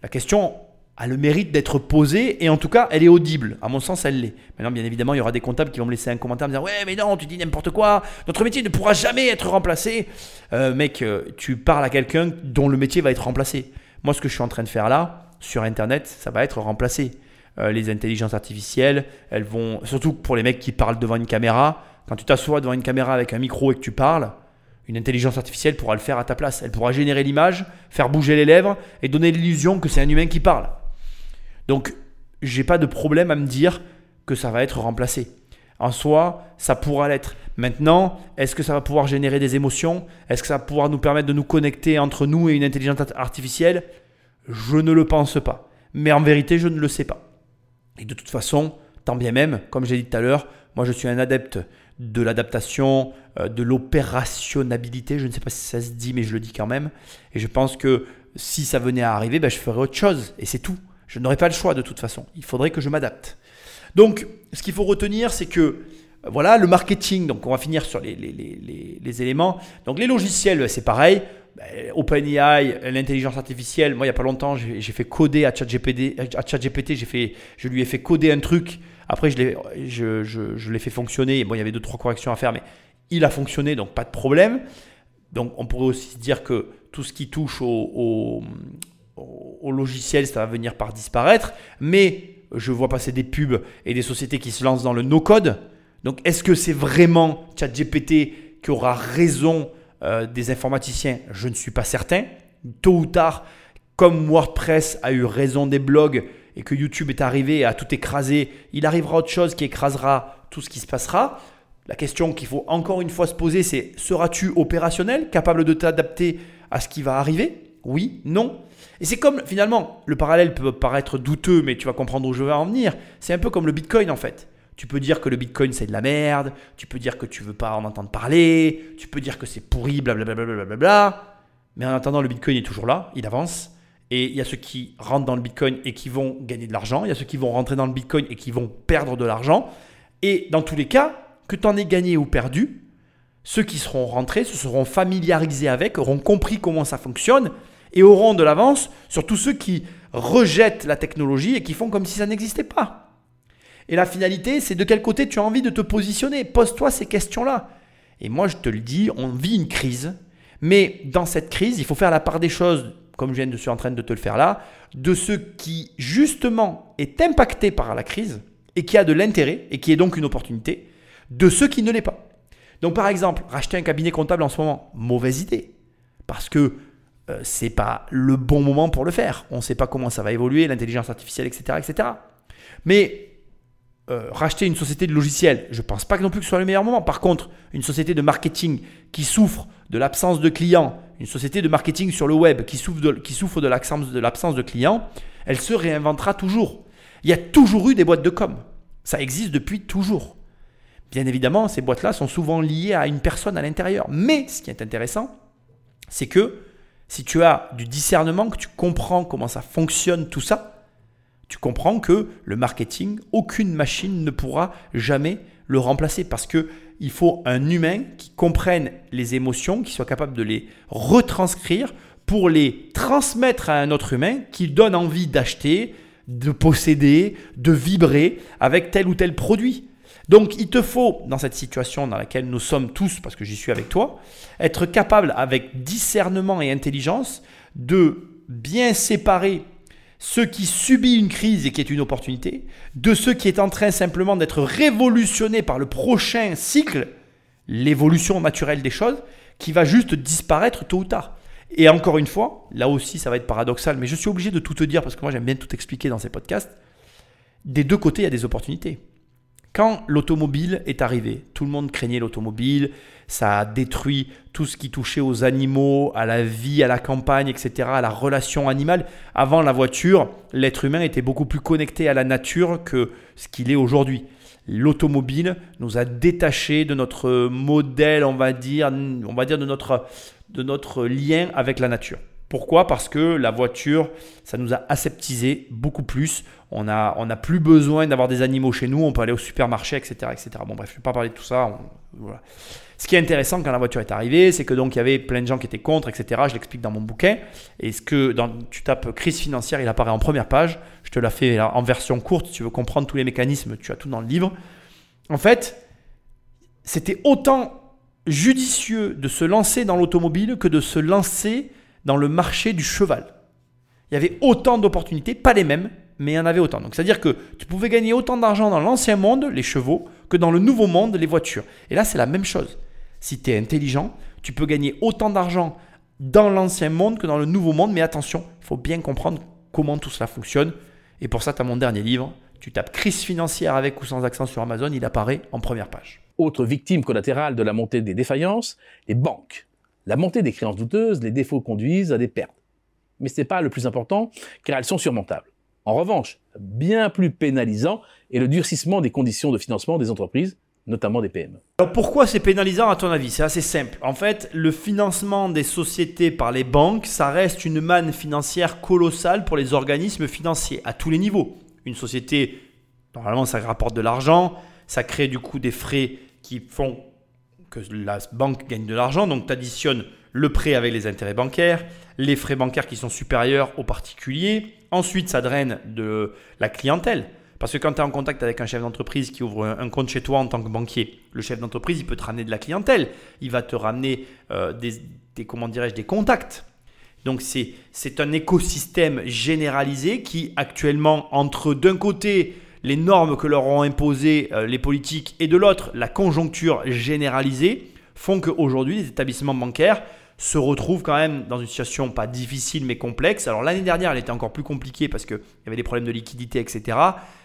La question a le mérite d'être posée et en tout cas, elle est audible. À mon sens, elle l'est. Maintenant, bien évidemment, il y aura des comptables qui vont me laisser un commentaire me dire Ouais, mais non, tu dis n'importe quoi, notre métier ne pourra jamais être remplacé. Euh, mec, euh, tu parles à quelqu'un dont le métier va être remplacé. Moi, ce que je suis en train de faire là, sur Internet, ça va être remplacé. Euh, les intelligences artificielles, elles vont, surtout pour les mecs qui parlent devant une caméra, quand tu t'assois devant une caméra avec un micro et que tu parles, une intelligence artificielle pourra le faire à ta place. Elle pourra générer l'image, faire bouger les lèvres et donner l'illusion que c'est un humain qui parle. Donc, j'ai pas de problème à me dire que ça va être remplacé. En soi, ça pourra l'être. Maintenant, est-ce que ça va pouvoir générer des émotions? Est-ce que ça va pouvoir nous permettre de nous connecter entre nous et une intelligence artificielle? Je ne le pense pas. Mais en vérité, je ne le sais pas. Et de toute façon, tant bien même, comme j'ai dit tout à l'heure, moi je suis un adepte de l'adaptation, euh, de l'opérationnabilité. Je ne sais pas si ça se dit, mais je le dis quand même. Et je pense que si ça venait à arriver, ben, je ferais autre chose. Et c'est tout. Je n'aurais pas le choix de toute façon. Il faudrait que je m'adapte. Donc, ce qu'il faut retenir, c'est que voilà, le marketing, donc on va finir sur les, éléments. Donc les logiciels, c'est pareil. Ben, OpenAI, l'intelligence artificielle, moi il n'y a pas longtemps, j'ai fait coder à ChatGPT, à fait, je lui ai fait coder un truc Après, je l'ai fait fonctionner. Bon, il y avait deux, trois corrections à faire, mais il a fonctionné, donc pas de problème. Donc, on pourrait aussi dire que tout ce qui touche au, au logiciel, ça va venir par disparaître. Mais je vois passer des pubs et des sociétés qui se lancent dans le no-code. Donc, est-ce que c'est vraiment ChatGPT qui aura raison euh, des informaticiens? Je ne suis pas certain. Tôt ou tard, comme WordPress a eu raison des blogs et que YouTube est arrivé a tout écrasé, il arrivera autre chose qui écrasera tout ce qui se passera. La question qu'il faut encore une fois se poser, c'est seras-tu opérationnel, capable de t'adapter à ce qui va arriver? Oui, non. Et c'est comme, finalement, le parallèle peut paraître douteux, mais tu vas comprendre où je veux en venir. C'est un peu comme le Bitcoin en fait. Tu peux dire que le Bitcoin c'est de la merde, tu peux dire que tu veux pas en entendre parler, tu peux dire que c'est pourri, blablabla. Bla bla bla mais en attendant, le Bitcoin est toujours là, il avance. Et il y a ceux qui rentrent dans le Bitcoin et qui vont gagner de l'argent. Il y a ceux qui vont rentrer dans le Bitcoin et qui vont perdre de l'argent. Et dans tous les cas, que tu en aies gagné ou perdu, ceux qui seront rentrés se seront familiarisés avec, auront compris comment ça fonctionne et auront de l'avance sur tous ceux qui rejettent la technologie et qui font comme si ça n'existait pas. Et la finalité, c'est de quel côté tu as envie de te positionner. Pose-toi ces questions-là. Et moi, je te le dis, on vit une crise. Mais dans cette crise, il faut faire la part des choses, comme je viens de suis en train de te le faire là, de ce qui justement est impacté par la crise et qui a de l'intérêt et qui est donc une opportunité, de ceux qui ne l'est pas. Donc par exemple, racheter un cabinet comptable en ce moment, mauvaise idée. Parce que euh, c'est pas le bon moment pour le faire. On ne sait pas comment ça va évoluer, l'intelligence artificielle, etc. etc. Mais euh, racheter une société de logiciels, je ne pense pas non plus que ce soit le meilleur moment. Par contre, une société de marketing qui souffre de l'absence de clients, une société de marketing sur le web qui souffre de, qui souffre de l'absence de clients, elle se réinventera toujours. Il y a toujours eu des boîtes de com. Ça existe depuis toujours. Bien évidemment, ces boîtes-là sont souvent liées à une personne à l'intérieur. Mais ce qui est intéressant, c'est que si tu as du discernement, que tu comprends comment ça fonctionne tout ça, tu comprends que le marketing, aucune machine ne pourra jamais le remplacer parce que il faut un humain qui comprenne les émotions, qui soit capable de les retranscrire pour les transmettre à un autre humain qui donne envie d'acheter, de posséder, de vibrer avec tel ou tel produit. Donc il te faut, dans cette situation dans laquelle nous sommes tous, parce que j'y suis avec toi, être capable avec discernement et intelligence de bien séparer ce qui subit une crise et qui est une opportunité, de ce qui est en train simplement d'être révolutionné par le prochain cycle, l'évolution naturelle des choses, qui va juste disparaître tôt ou tard. Et encore une fois, là aussi ça va être paradoxal, mais je suis obligé de tout te dire parce que moi j'aime bien tout expliquer dans ces podcasts. Des deux côtés, il y a des opportunités. Quand l'automobile est arrivée, tout le monde craignait l'automobile, ça a détruit tout ce qui touchait aux animaux, à la vie, à la campagne, etc., à la relation animale. Avant la voiture, l'être humain était beaucoup plus connecté à la nature que ce qu'il est aujourd'hui. L'automobile nous a détachés de notre modèle, on va dire, on va dire de notre, de notre lien avec la nature. Pourquoi? Parce que la voiture, ça nous a aseptisé beaucoup plus. On n'a on plus besoin d'avoir des animaux chez nous, on peut aller au supermarché, etc. etc. Bon bref, je ne vais pas parler de tout ça. Ce qui est intéressant quand la voiture est arrivée, c'est que donc il y avait plein de gens qui étaient contre, etc. Je l'explique dans mon bouquin. Et ce que tu tapes crise financière, il apparaît en première page. Je te la fais en version courte. Si tu veux comprendre tous les mécanismes, tu as tout dans le livre. En fait, c'était autant judicieux de se lancer dans l'automobile que de se lancer dans le marché du cheval. Il y avait autant d'opportunités, pas les mêmes, mais il y en avait autant. Donc c'est-à-dire que tu pouvais gagner autant d'argent dans l'ancien monde, les chevaux, que dans le nouveau monde, les voitures. Et là, c'est la même chose. Si tu es intelligent, tu peux gagner autant d'argent dans l'ancien monde que dans le nouveau monde, mais attention, il faut bien comprendre comment tout cela fonctionne. Et pour ça, tu as mon dernier livre. Tu tapes crise financière avec ou sans accent sur Amazon, il apparaît en première page. Autre victime collatérale de la montée des défaillances, les banques. La montée des créances douteuses, les défauts conduisent à des pertes. Mais ce n'est pas le plus important, car elles sont surmontables. En revanche, bien plus pénalisant est le durcissement des conditions de financement des entreprises, notamment des PME. Alors pourquoi c'est pénalisant à ton avis? C'est assez simple. En fait, le financement des sociétés par les banques, ça reste une manne financière colossale pour les organismes financiers à tous les niveaux. Une société, normalement, ça rapporte de l'argent, ça crée du coup des frais qui font que la banque gagne de l'argent. Donc, tu additionnes le prêt avec les intérêts bancaires, les frais bancaires qui sont supérieurs aux particuliers. Ensuite, ça draine de la clientèle. Parce que quand tu es en contact avec un chef d'entreprise qui ouvre un, compte chez toi en tant que banquier, le chef d'entreprise, il peut te ramener de la clientèle, il va te ramener euh, des, comment dirais-je, des contacts. Donc c'est un écosystème généralisé qui actuellement, entre d'un côté les normes que leur ont imposées euh, les politiques et de l'autre la conjoncture généralisée, font qu'aujourd'hui les établissements bancaires se retrouvent quand même dans une situation pas difficile mais complexe. Alors l'année dernière, elle était encore plus compliquée parce qu'il y avait des problèmes de liquidité, etc.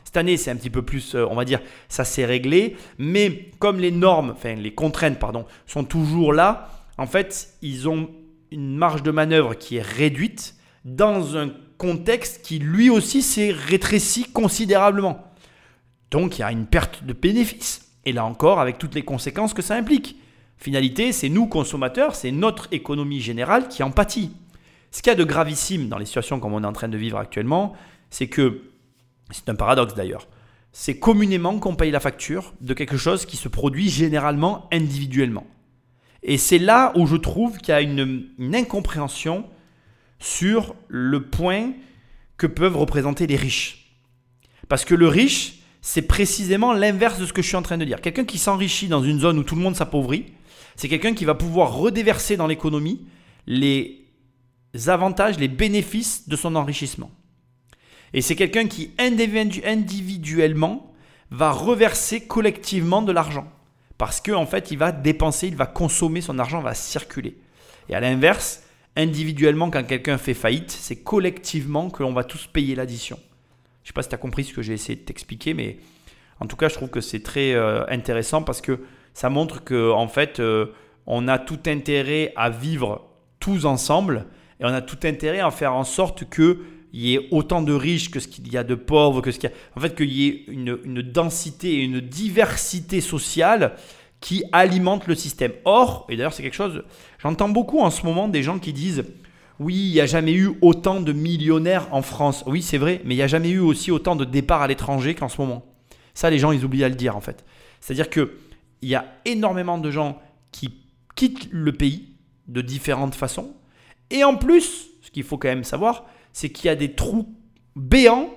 Cette année, c'est un petit peu plus, euh, on va dire, ça s'est réglé. Mais comme les normes, enfin les contraintes, pardon, sont toujours là, en fait, ils ont une marge de manœuvre qui est réduite dans un contexte qui lui aussi s'est rétréci considérablement. Donc il y a une perte de bénéfices. Et là encore, avec toutes les conséquences que ça implique. Finalité, c'est nous consommateurs, c'est notre économie générale qui en pâtit. Ce qu'il y a de gravissime dans les situations comme on est en train de vivre actuellement, c'est que, c'est un paradoxe d'ailleurs, c'est communément qu'on paye la facture de quelque chose qui se produit généralement individuellement. Et c'est là où je trouve qu'il y a une, une, incompréhension sur le point que peuvent représenter les riches. Parce que le riche, c'est précisément l'inverse de ce que je suis en train de dire. Quelqu'un qui s'enrichit dans une zone où tout le monde s'appauvrit, c'est quelqu'un qui va pouvoir redéverser dans l'économie les avantages, les bénéfices de son enrichissement. Et c'est quelqu'un qui individuellement va reverser collectivement de l'argent. Parce qu'en en fait, il va dépenser, il va consommer, son argent va circuler. Et à l'inverse, individuellement, quand quelqu'un fait faillite, c'est collectivement que l'on va tous payer l'addition. Je ne sais pas si tu as compris ce que j'ai essayé de t'expliquer, mais en tout cas, je trouve que c'est très euh, intéressant parce que ça montre que en fait, euh, on a tout intérêt à vivre tous ensemble et on a tout intérêt à faire en sorte qu'il y ait autant de riches que ce qu'il y a de pauvres, que ce qu'il y a, en fait, qu'il y ait une, une, densité et une diversité sociale qui alimente le système. Or, et d'ailleurs c'est quelque chose, j'entends beaucoup en ce moment des gens qui disent oui, il n'y a jamais eu autant de millionnaires en France. Oui, c'est vrai, mais il n'y a jamais eu aussi autant de départs à l'étranger qu'en ce moment. Ça, les gens, ils oublient à le dire en fait. C'est-à-dire que il y a énormément de gens qui quittent le pays de différentes façons. Et en plus, ce qu'il faut quand même savoir, c'est qu'il y a des trous béants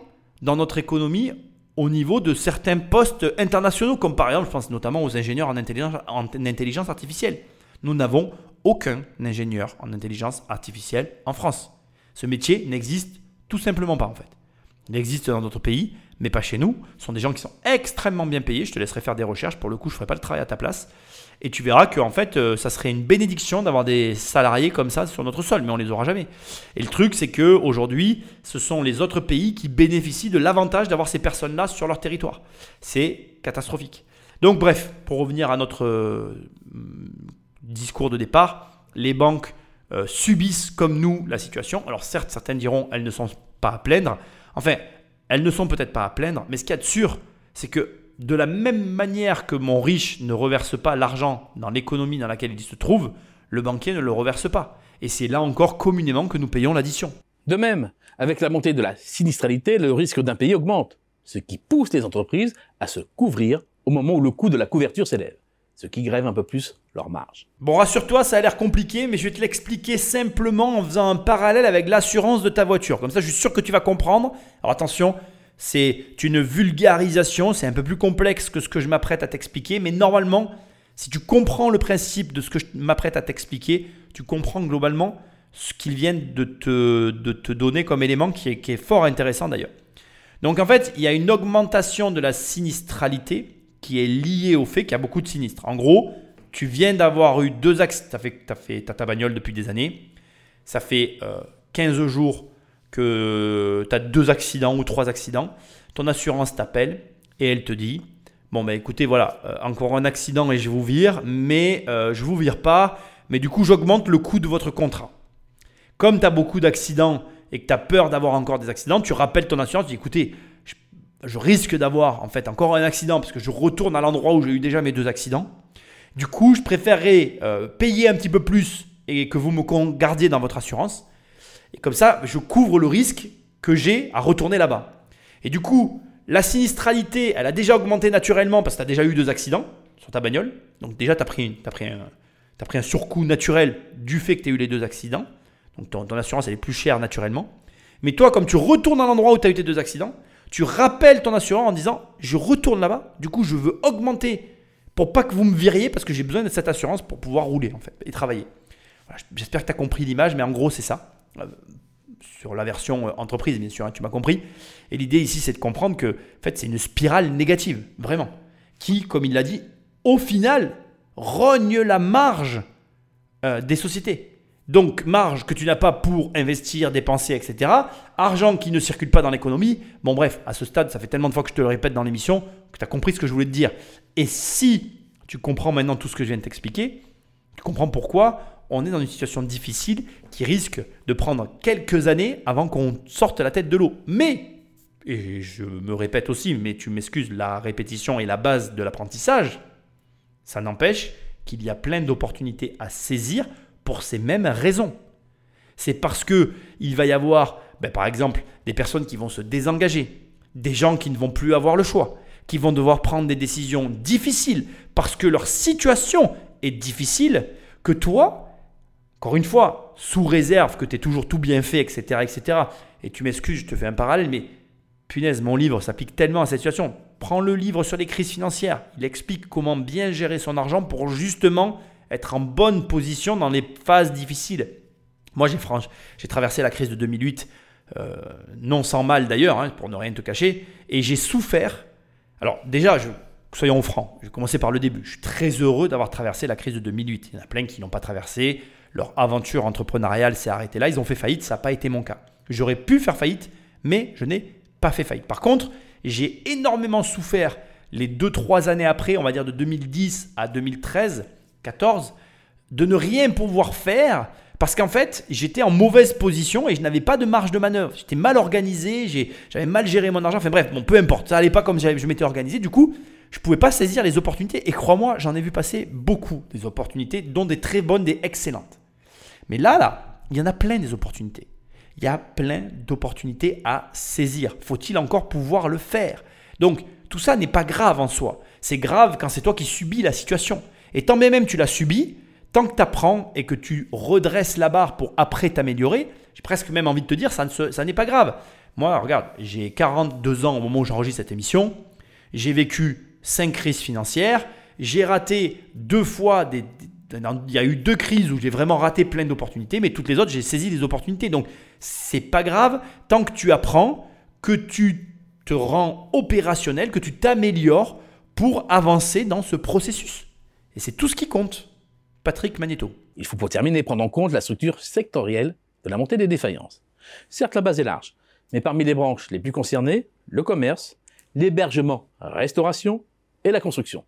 dans notre économie au niveau de certains postes internationaux, comme par exemple, je pense notamment aux ingénieurs en intelligence, en intelligence artificielle. Nous n'avons aucun ingénieur en intelligence artificielle en France. Ce métier n'existe tout simplement pas en fait. Il existe dans d'autres pays, mais pas chez nous. Ce sont des gens qui sont extrêmement bien payés. Je te laisserai faire des recherches. Pour le coup, je ne ferai pas le travail à ta place. Et tu verras que en fait, euh, ça serait une bénédiction d'avoir des salariés comme ça sur notre sol, mais on les aura jamais. Et le truc, c'est que aujourd'hui, ce sont les autres pays qui bénéficient de l'avantage d'avoir ces personnes-là sur leur territoire. C'est catastrophique. Donc bref, pour revenir à notre euh, discours de départ, les banques euh, subissent comme nous la situation. Alors certes, certaines diront elles ne sont pas à plaindre. Enfin, elles ne sont peut-être pas à plaindre, mais ce qu'il y a de sûr, c'est que de la même manière que mon riche ne reverse pas l'argent dans l'économie dans laquelle il se trouve, le banquier ne le reverse pas. Et c'est là encore communément que nous payons l'addition. De même, avec la montée de la sinistralité, le risque d'un pays augmente, ce qui pousse les entreprises à se couvrir au moment où le coût de la couverture s'élève, ce qui grève un peu plus leur marge. Bon, rassure-toi, ça a l'air compliqué, mais je vais te l'expliquer simplement en faisant un parallèle avec l'assurance de ta voiture. Comme ça, je suis sûr que tu vas comprendre. Alors attention, c'est une vulgarisation, c'est un peu plus complexe que ce que je m'apprête à t'expliquer, mais normalement, si tu comprends le principe de ce que je m'apprête à t'expliquer, tu comprends globalement ce qu'ils viennent de te, de te, donner comme élément qui est, qui est fort intéressant d'ailleurs. Donc en fait, il y a une augmentation de la sinistralité qui est liée au fait qu'il y a beaucoup de sinistres. En gros, tu viens d'avoir eu deux axes, tu as, fait, ta bagnole depuis des années, ça fait 15 euh, jours que tu as deux accidents ou trois accidents, ton assurance t'appelle et elle te dit Bon, ben écoutez, voilà, euh, encore un accident et je vous vire, mais euh, je vous vire pas, mais du coup, j'augmente le coût de votre contrat. Comme tu as beaucoup d'accidents et que tu as peur d'avoir encore des accidents, tu rappelles ton assurance, tu dis écoutez, je, risque d'avoir en fait encore un accident parce que je retourne à l'endroit où j'ai eu déjà mes deux accidents. Du coup, je préférerais euh, payer un petit peu plus et que vous me gardiez dans votre assurance. Et comme ça, je couvre le risque que j'ai à retourner là-bas. Et du coup, la sinistralité, elle a déjà augmenté naturellement parce que tu as déjà eu deux accidents sur ta bagnole. Donc déjà, tu as, pris, as, as pris un surcoût naturel du fait que tu as eu les deux accidents. Donc ton, ton, assurance, elle est plus chère naturellement. Mais toi, comme tu retournes à l'endroit où tu as eu tes deux accidents, Tu rappelles ton assureur en disant je retourne là-bas, du coup je veux augmenter pour pas que vous me viriez parce que j'ai besoin de cette assurance pour pouvoir rouler en fait et travailler. J'espère que tu as compris l'image, mais en gros c'est ça. Euh, sur la version euh, entreprise, bien sûr, hein, tu m'as compris. Et l'idée ici, c'est de comprendre que en c'est une spirale négative, vraiment, qui, comme il l'a dit, au final, rogne la marge euh, des sociétés. Donc, marge que tu n'as pas pour investir, dépenser, etc. Argent qui ne circule pas dans l'économie. Bon, bref, à ce stade, ça fait tellement de fois que je te le répète dans l'émission que tu as compris ce que je voulais te dire. Et si tu comprends maintenant tout ce que je viens de t'expliquer, tu comprends pourquoi on est dans une situation difficile qui risque de prendre quelques années avant qu'on sorte la tête de l'eau. Mais, et je me répète aussi, mais tu m'excuses, la répétition est la base de l'apprentissage. Ça n'empêche qu'il y a plein d'opportunités à saisir pour ces mêmes raisons. C'est parce que il va y avoir, ben, par exemple, des personnes qui vont se désengager, des gens qui ne vont plus avoir le choix, qui vont devoir prendre des décisions difficiles parce que leur situation est difficile, que toi, encore une fois, sous réserve que tu aies toujours tout bien fait, etc., etc. Et tu m'excuses, je te fais un parallèle, mais punaise, mon livre s'applique tellement à cette situation. Prends le livre sur les crises financières. Il explique comment bien gérer son argent pour justement être en bonne position dans les phases difficiles. Moi, j'ai, j'ai traversé la crise de 2008, euh, non sans mal d'ailleurs, hein, pour ne rien te cacher, et j'ai souffert. Alors déjà, soyons francs, je vais commencer par le début. Je suis très heureux d'avoir traversé la crise de 2008. Il y en a plein qui n'ont pas traversé. Leur aventure entrepreneuriale s'est arrêtée là. Ils ont fait faillite, ça n'a pas été mon cas. J'aurais pu faire faillite, mais je n'ai pas fait faillite. Par contre, j'ai énormément souffert les 2-3 années après, on va dire de 2010 à 2013 14, de ne rien pouvoir faire parce qu'en fait, j'étais en mauvaise position et je n'avais pas de marge de manœuvre. J'étais mal organisé, j'avais mal géré mon argent. Enfin bref, bon, peu importe, ça n'allait pas comme je m'étais organisé. Du coup, je ne pouvais pas saisir les opportunités. Et crois-moi, j'en ai vu passer beaucoup des opportunités, dont des très bonnes, des excellentes. Mais là, là, il y en a plein des opportunités. Il y a plein d'opportunités à saisir. Faut-il encore pouvoir le faire? Donc, tout ça n'est pas grave en soi. C'est grave quand c'est toi qui subis la situation. Et tant même tu l'as subi, tant que tu apprends et que tu redresses la barre pour après t'améliorer, j'ai presque même envie de te dire, ça, ça n'est pas grave. Moi, regarde, j'ai 42 ans au moment où j'enregistre cette émission. J'ai vécu 5 crises financières. J'ai raté deux fois des, il y a eu deux crises où j'ai vraiment raté plein d'opportunités, mais toutes les autres, j'ai saisi des opportunités. Donc, c'est pas grave tant que tu apprends, que tu te rends opérationnel, que tu t'améliores pour avancer dans ce processus. Et c'est tout ce qui compte. Patrick Magneto. Il faut pour terminer prendre en compte la structure sectorielle de la montée des défaillances. Certes, la base est large, mais parmi les branches les plus concernées, le commerce, l'hébergement, restauration et la construction.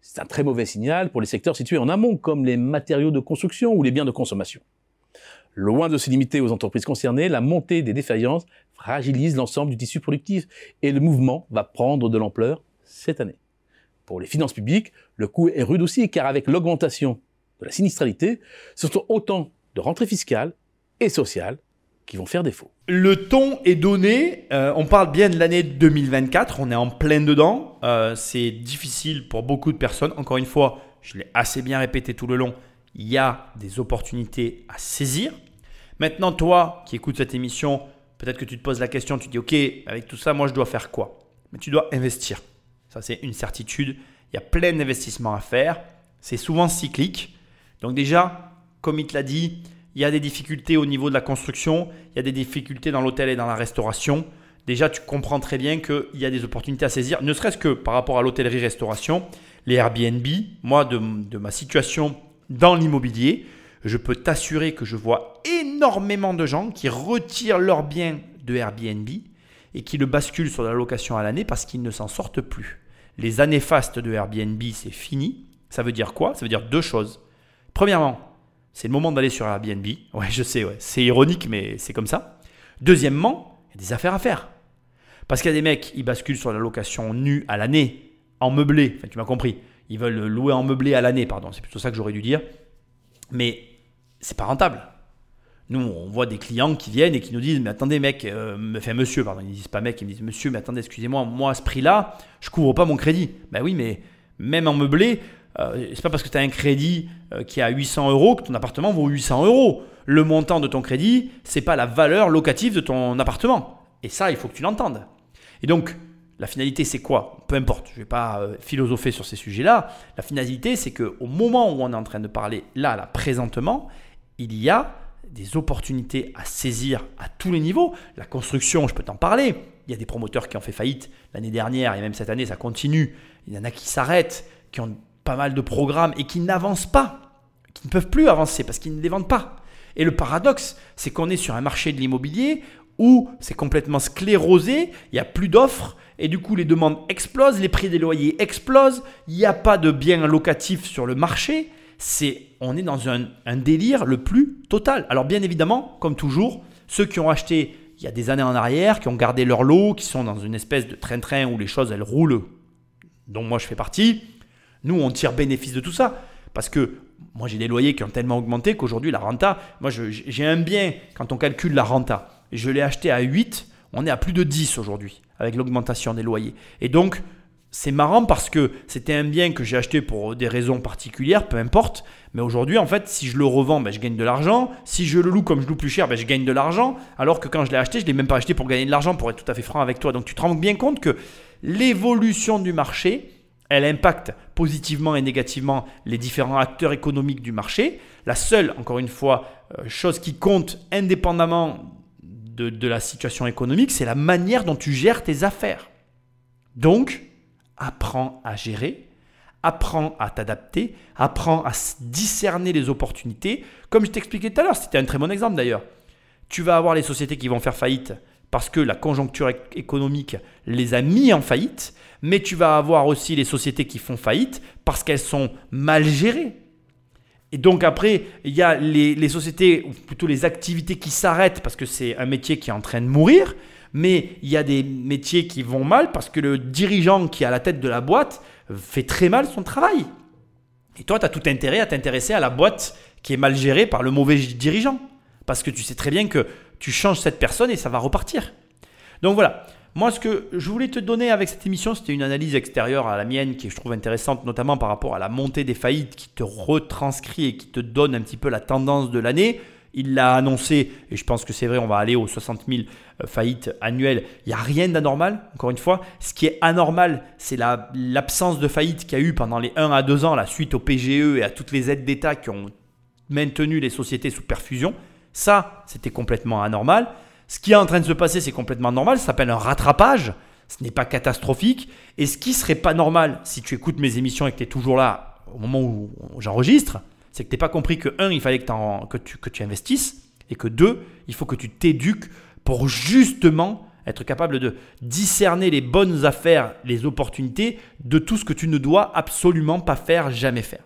C'est un très mauvais signal pour les secteurs situés en amont, comme les matériaux de construction ou les biens de consommation. Loin de se limiter aux entreprises concernées, la montée des défaillances fragilise l'ensemble du tissu productif et le mouvement va prendre de l'ampleur cette année. Pour les finances publiques, le coût est rude aussi, car avec l'augmentation de la sinistralité, ce sont autant de rentrées fiscales et sociales qui vont faire défaut. Le ton est donné, euh, on parle bien de l'année 2024, on est en plein dedans, euh, c'est difficile pour beaucoup de personnes, encore une fois, je l'ai assez bien répété tout le long, il y a des opportunités à saisir. Maintenant, toi qui écoutes cette émission, peut-être que tu te poses la question, tu te dis, ok, avec tout ça, moi je dois faire quoi? Mais tu dois investir. Ça, c'est une certitude. Il y a plein d'investissements à faire. C'est souvent cyclique. Donc déjà, comme il te l'a dit, il y a des difficultés au niveau de la construction, il y a des difficultés dans l'hôtel et dans la restauration. Déjà, tu comprends très bien qu'il y a des opportunités à saisir, ne serait-ce que par rapport à l'hôtellerie-restauration, les Airbnb. Moi, de, de ma situation dans l'immobilier, je peux t'assurer que je vois énormément de gens qui retirent leurs biens de Airbnb et qui le basculent sur la location à l'année parce qu'ils ne s'en sortent plus les années fastes de Airbnb, c'est fini. Ça veut dire quoi? Ça veut dire deux choses. Premièrement, c'est le moment d'aller sur Airbnb. [LAUGHS] Ouais, je sais, ouais. c'est ironique, mais c'est comme ça. Deuxièmement, il y a des affaires à faire. Parce qu'il y a des mecs, ils basculent sur la location nue à l'année, en meublé. Enfin, tu m'as compris. Ils veulent louer en meublé à l'année, pardon. C'est plutôt ça que j'aurais dû dire. Mais c'est pas rentable. Nous, on voit des clients qui viennent et qui nous disent Mais attendez, mec, euh, me fait monsieur, pardon, ils ne disent pas mec, ils me disent Monsieur, mais attendez, excusez-moi, moi, à ce prix-là, je couvre pas mon crédit. Ben oui, mais même en meublé, euh, c'est pas parce que tu as un crédit euh, qui est à 800 euros que ton appartement vaut 800 euros. Le montant de ton crédit, c'est pas la valeur locative de ton appartement. Et ça, il faut que tu l'entendes. Et donc, la finalité, c'est quoi? Peu importe, je ne vais pas philosopher sur ces sujets-là. La finalité, c'est qu'au moment où on est en train de parler, là, là, présentement, il y a des opportunités à saisir à tous les niveaux. La construction, je peux t'en parler. Il y a des promoteurs qui ont fait faillite l'année dernière et même cette année, ça continue. Il y en a qui s'arrêtent, qui ont pas mal de programmes et qui n'avancent pas, qui ne peuvent plus avancer parce qu'ils ne les vendent pas. Et le paradoxe, c'est qu'on est sur un marché de l'immobilier où c'est complètement sclérosé, il n'y a plus d'offres, et du coup les demandes explosent, les prix des loyers explosent, il n'y a pas de biens locatifs sur le marché, c'est on est dans un, délire le plus total. Alors bien évidemment, comme toujours, ceux qui ont acheté il y a des années en arrière, qui ont gardé leur lot, qui sont dans une espèce de train-train où les choses elles roulent, dont moi je fais partie, nous on tire bénéfice de tout ça. Parce que moi j'ai des loyers qui ont tellement augmenté qu'aujourd'hui la renta, moi j'ai un bien, quand on calcule la renta, je l'ai acheté à 8, on est à plus de 10 aujourd'hui avec l'augmentation des loyers. Et donc c'est marrant parce que c'était un bien que j'ai acheté pour des raisons particulières, peu importe. Mais aujourd'hui, en fait, si je le revends, ben, je gagne de l'argent. Si je le loue comme je loue plus cher, ben, je gagne de l'argent. Alors que quand je l'ai acheté, je ne l'ai même pas acheté pour gagner de l'argent, pour être tout à fait franc avec toi. Donc tu te rends bien compte que l'évolution du marché, elle impacte positivement et négativement les différents acteurs économiques du marché. La seule, encore une fois, euh, chose qui compte indépendamment de, de la situation économique, c'est la manière dont tu gères tes affaires. Donc, apprends à gérer, apprends à t'adapter, apprends à discerner les opportunités. Comme je t'expliquais tout à l'heure, c'était un très bon exemple d'ailleurs. Tu vas avoir les sociétés qui vont faire faillite parce que la conjoncture économique les a mis en faillite, mais tu vas avoir aussi les sociétés qui font faillite parce qu'elles sont mal gérées. Et donc après, il y a les, sociétés, ou plutôt les activités qui s'arrêtent parce que c'est un métier qui est en train de mourir, mais il y a des métiers qui vont mal parce que le dirigeant qui est à la tête de la boîte fait très mal son travail. Et toi, tu as tout intérêt à t'intéresser à la boîte qui est mal gérée par le mauvais dirigeant. Parce que tu sais très bien que tu changes cette personne et ça va repartir. Donc voilà, moi ce que je voulais te donner avec cette émission, c'était une analyse extérieure à la mienne qui je trouve intéressante, notamment par rapport à la montée des faillites qui te retranscrit et qui te donne un petit peu la tendance de l'année. Il l'a annoncé, et je pense que c'est vrai, on va aller aux 60 000 euh, faillites annuelles. Il n'y a rien d'anormal, encore une fois. Ce qui est anormal, c'est l'absence de faillite qu'il y a eu pendant les 1 à 2 ans, la suite au PGE et à toutes les aides d'État qui ont maintenu les sociétés sous perfusion. Ça, c'était complètement anormal. Ce qui est en train de se passer, c'est complètement normal. Ça s'appelle un rattrapage. Ce n'est pas catastrophique. Et ce qui serait pas normal, si tu écoutes mes émissions et que tu es toujours là au moment où j'enregistre, c'est que tu n'as pas compris que, un, il fallait que, tu, que tu investisses. Et que deux, il faut que tu t'éduques pour justement être capable de discerner les bonnes affaires, les opportunités de tout ce que tu ne dois absolument pas faire, jamais faire.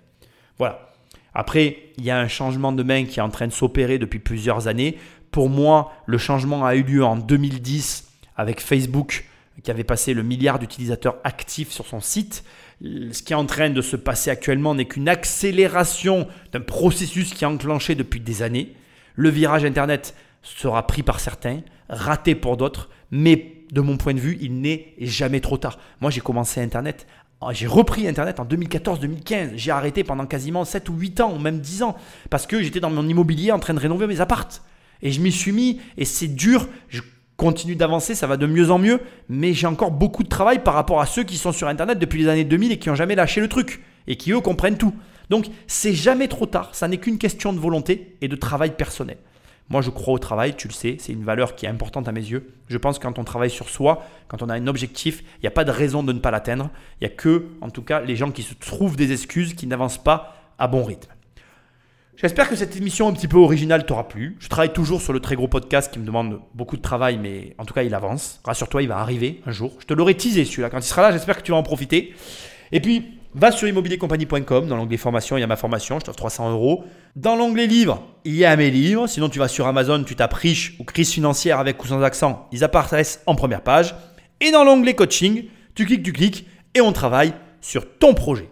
Voilà. Après, il y a un changement de main qui est en train de s'opérer depuis plusieurs années. Pour moi, le changement a eu lieu en 2010 avec Facebook qui avait passé le milliard d'utilisateurs actifs sur son site. Ce qui est en train de se passer actuellement n'est qu'une accélération d'un processus qui est enclenché depuis des années. Le virage Internet sera pris par certains, raté pour d'autres, mais de mon point de vue, il n'est jamais trop tard. Moi, j'ai commencé Internet ah, j'ai repris Internet en 2014-2015. J'ai arrêté pendant quasiment 7 ou 8 ans, ou même 10 ans, parce que j'étais dans mon immobilier en train de rénover mes appartes. Et je m'y suis mis, et c'est dur. Continue d'avancer, ça va de mieux en mieux, mais j'ai encore beaucoup de travail par rapport à ceux qui sont sur Internet depuis les années 2000 et qui n'ont jamais lâché le truc, et qui eux comprennent tout. Donc c'est jamais trop tard, ça n'est qu'une question de volonté et de travail personnel. Moi, je crois au travail, tu le sais, c'est une valeur qui est importante à mes yeux. Je pense que quand on travaille sur soi, quand on a un objectif, il n'y a pas de raison de ne pas l'atteindre. Il n'y a que, en tout cas, les gens qui se trouvent des excuses, qui n'avancent pas à bon rythme. J'espère que cette émission un petit peu originale t'aura plu. Je travaille toujours sur le très gros podcast qui me demande beaucoup de travail, mais en tout cas, il avance. Rassure-toi, il va arriver un jour. Je te l'aurai teasé celui-là. Quand il sera là, j'espère que tu vas en profiter. Et puis, Va sur immobiliercompagnie.com, dans l'onglet formation, il y a ma formation, je t'offre 300 euros. Dans l'onglet livres, il y a mes livres. Sinon, tu vas sur Amazon, tu tapes riche ou crise financière avec ou sans accent, ils apparaissent en première page. Et dans l'onglet coaching, tu cliques, tu cliques et on travaille sur ton projet.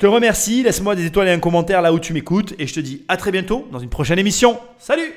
Te remercie, laisse-moi des étoiles et un commentaire là où tu m'écoutes et je te dis à très bientôt dans une prochaine émission. Salut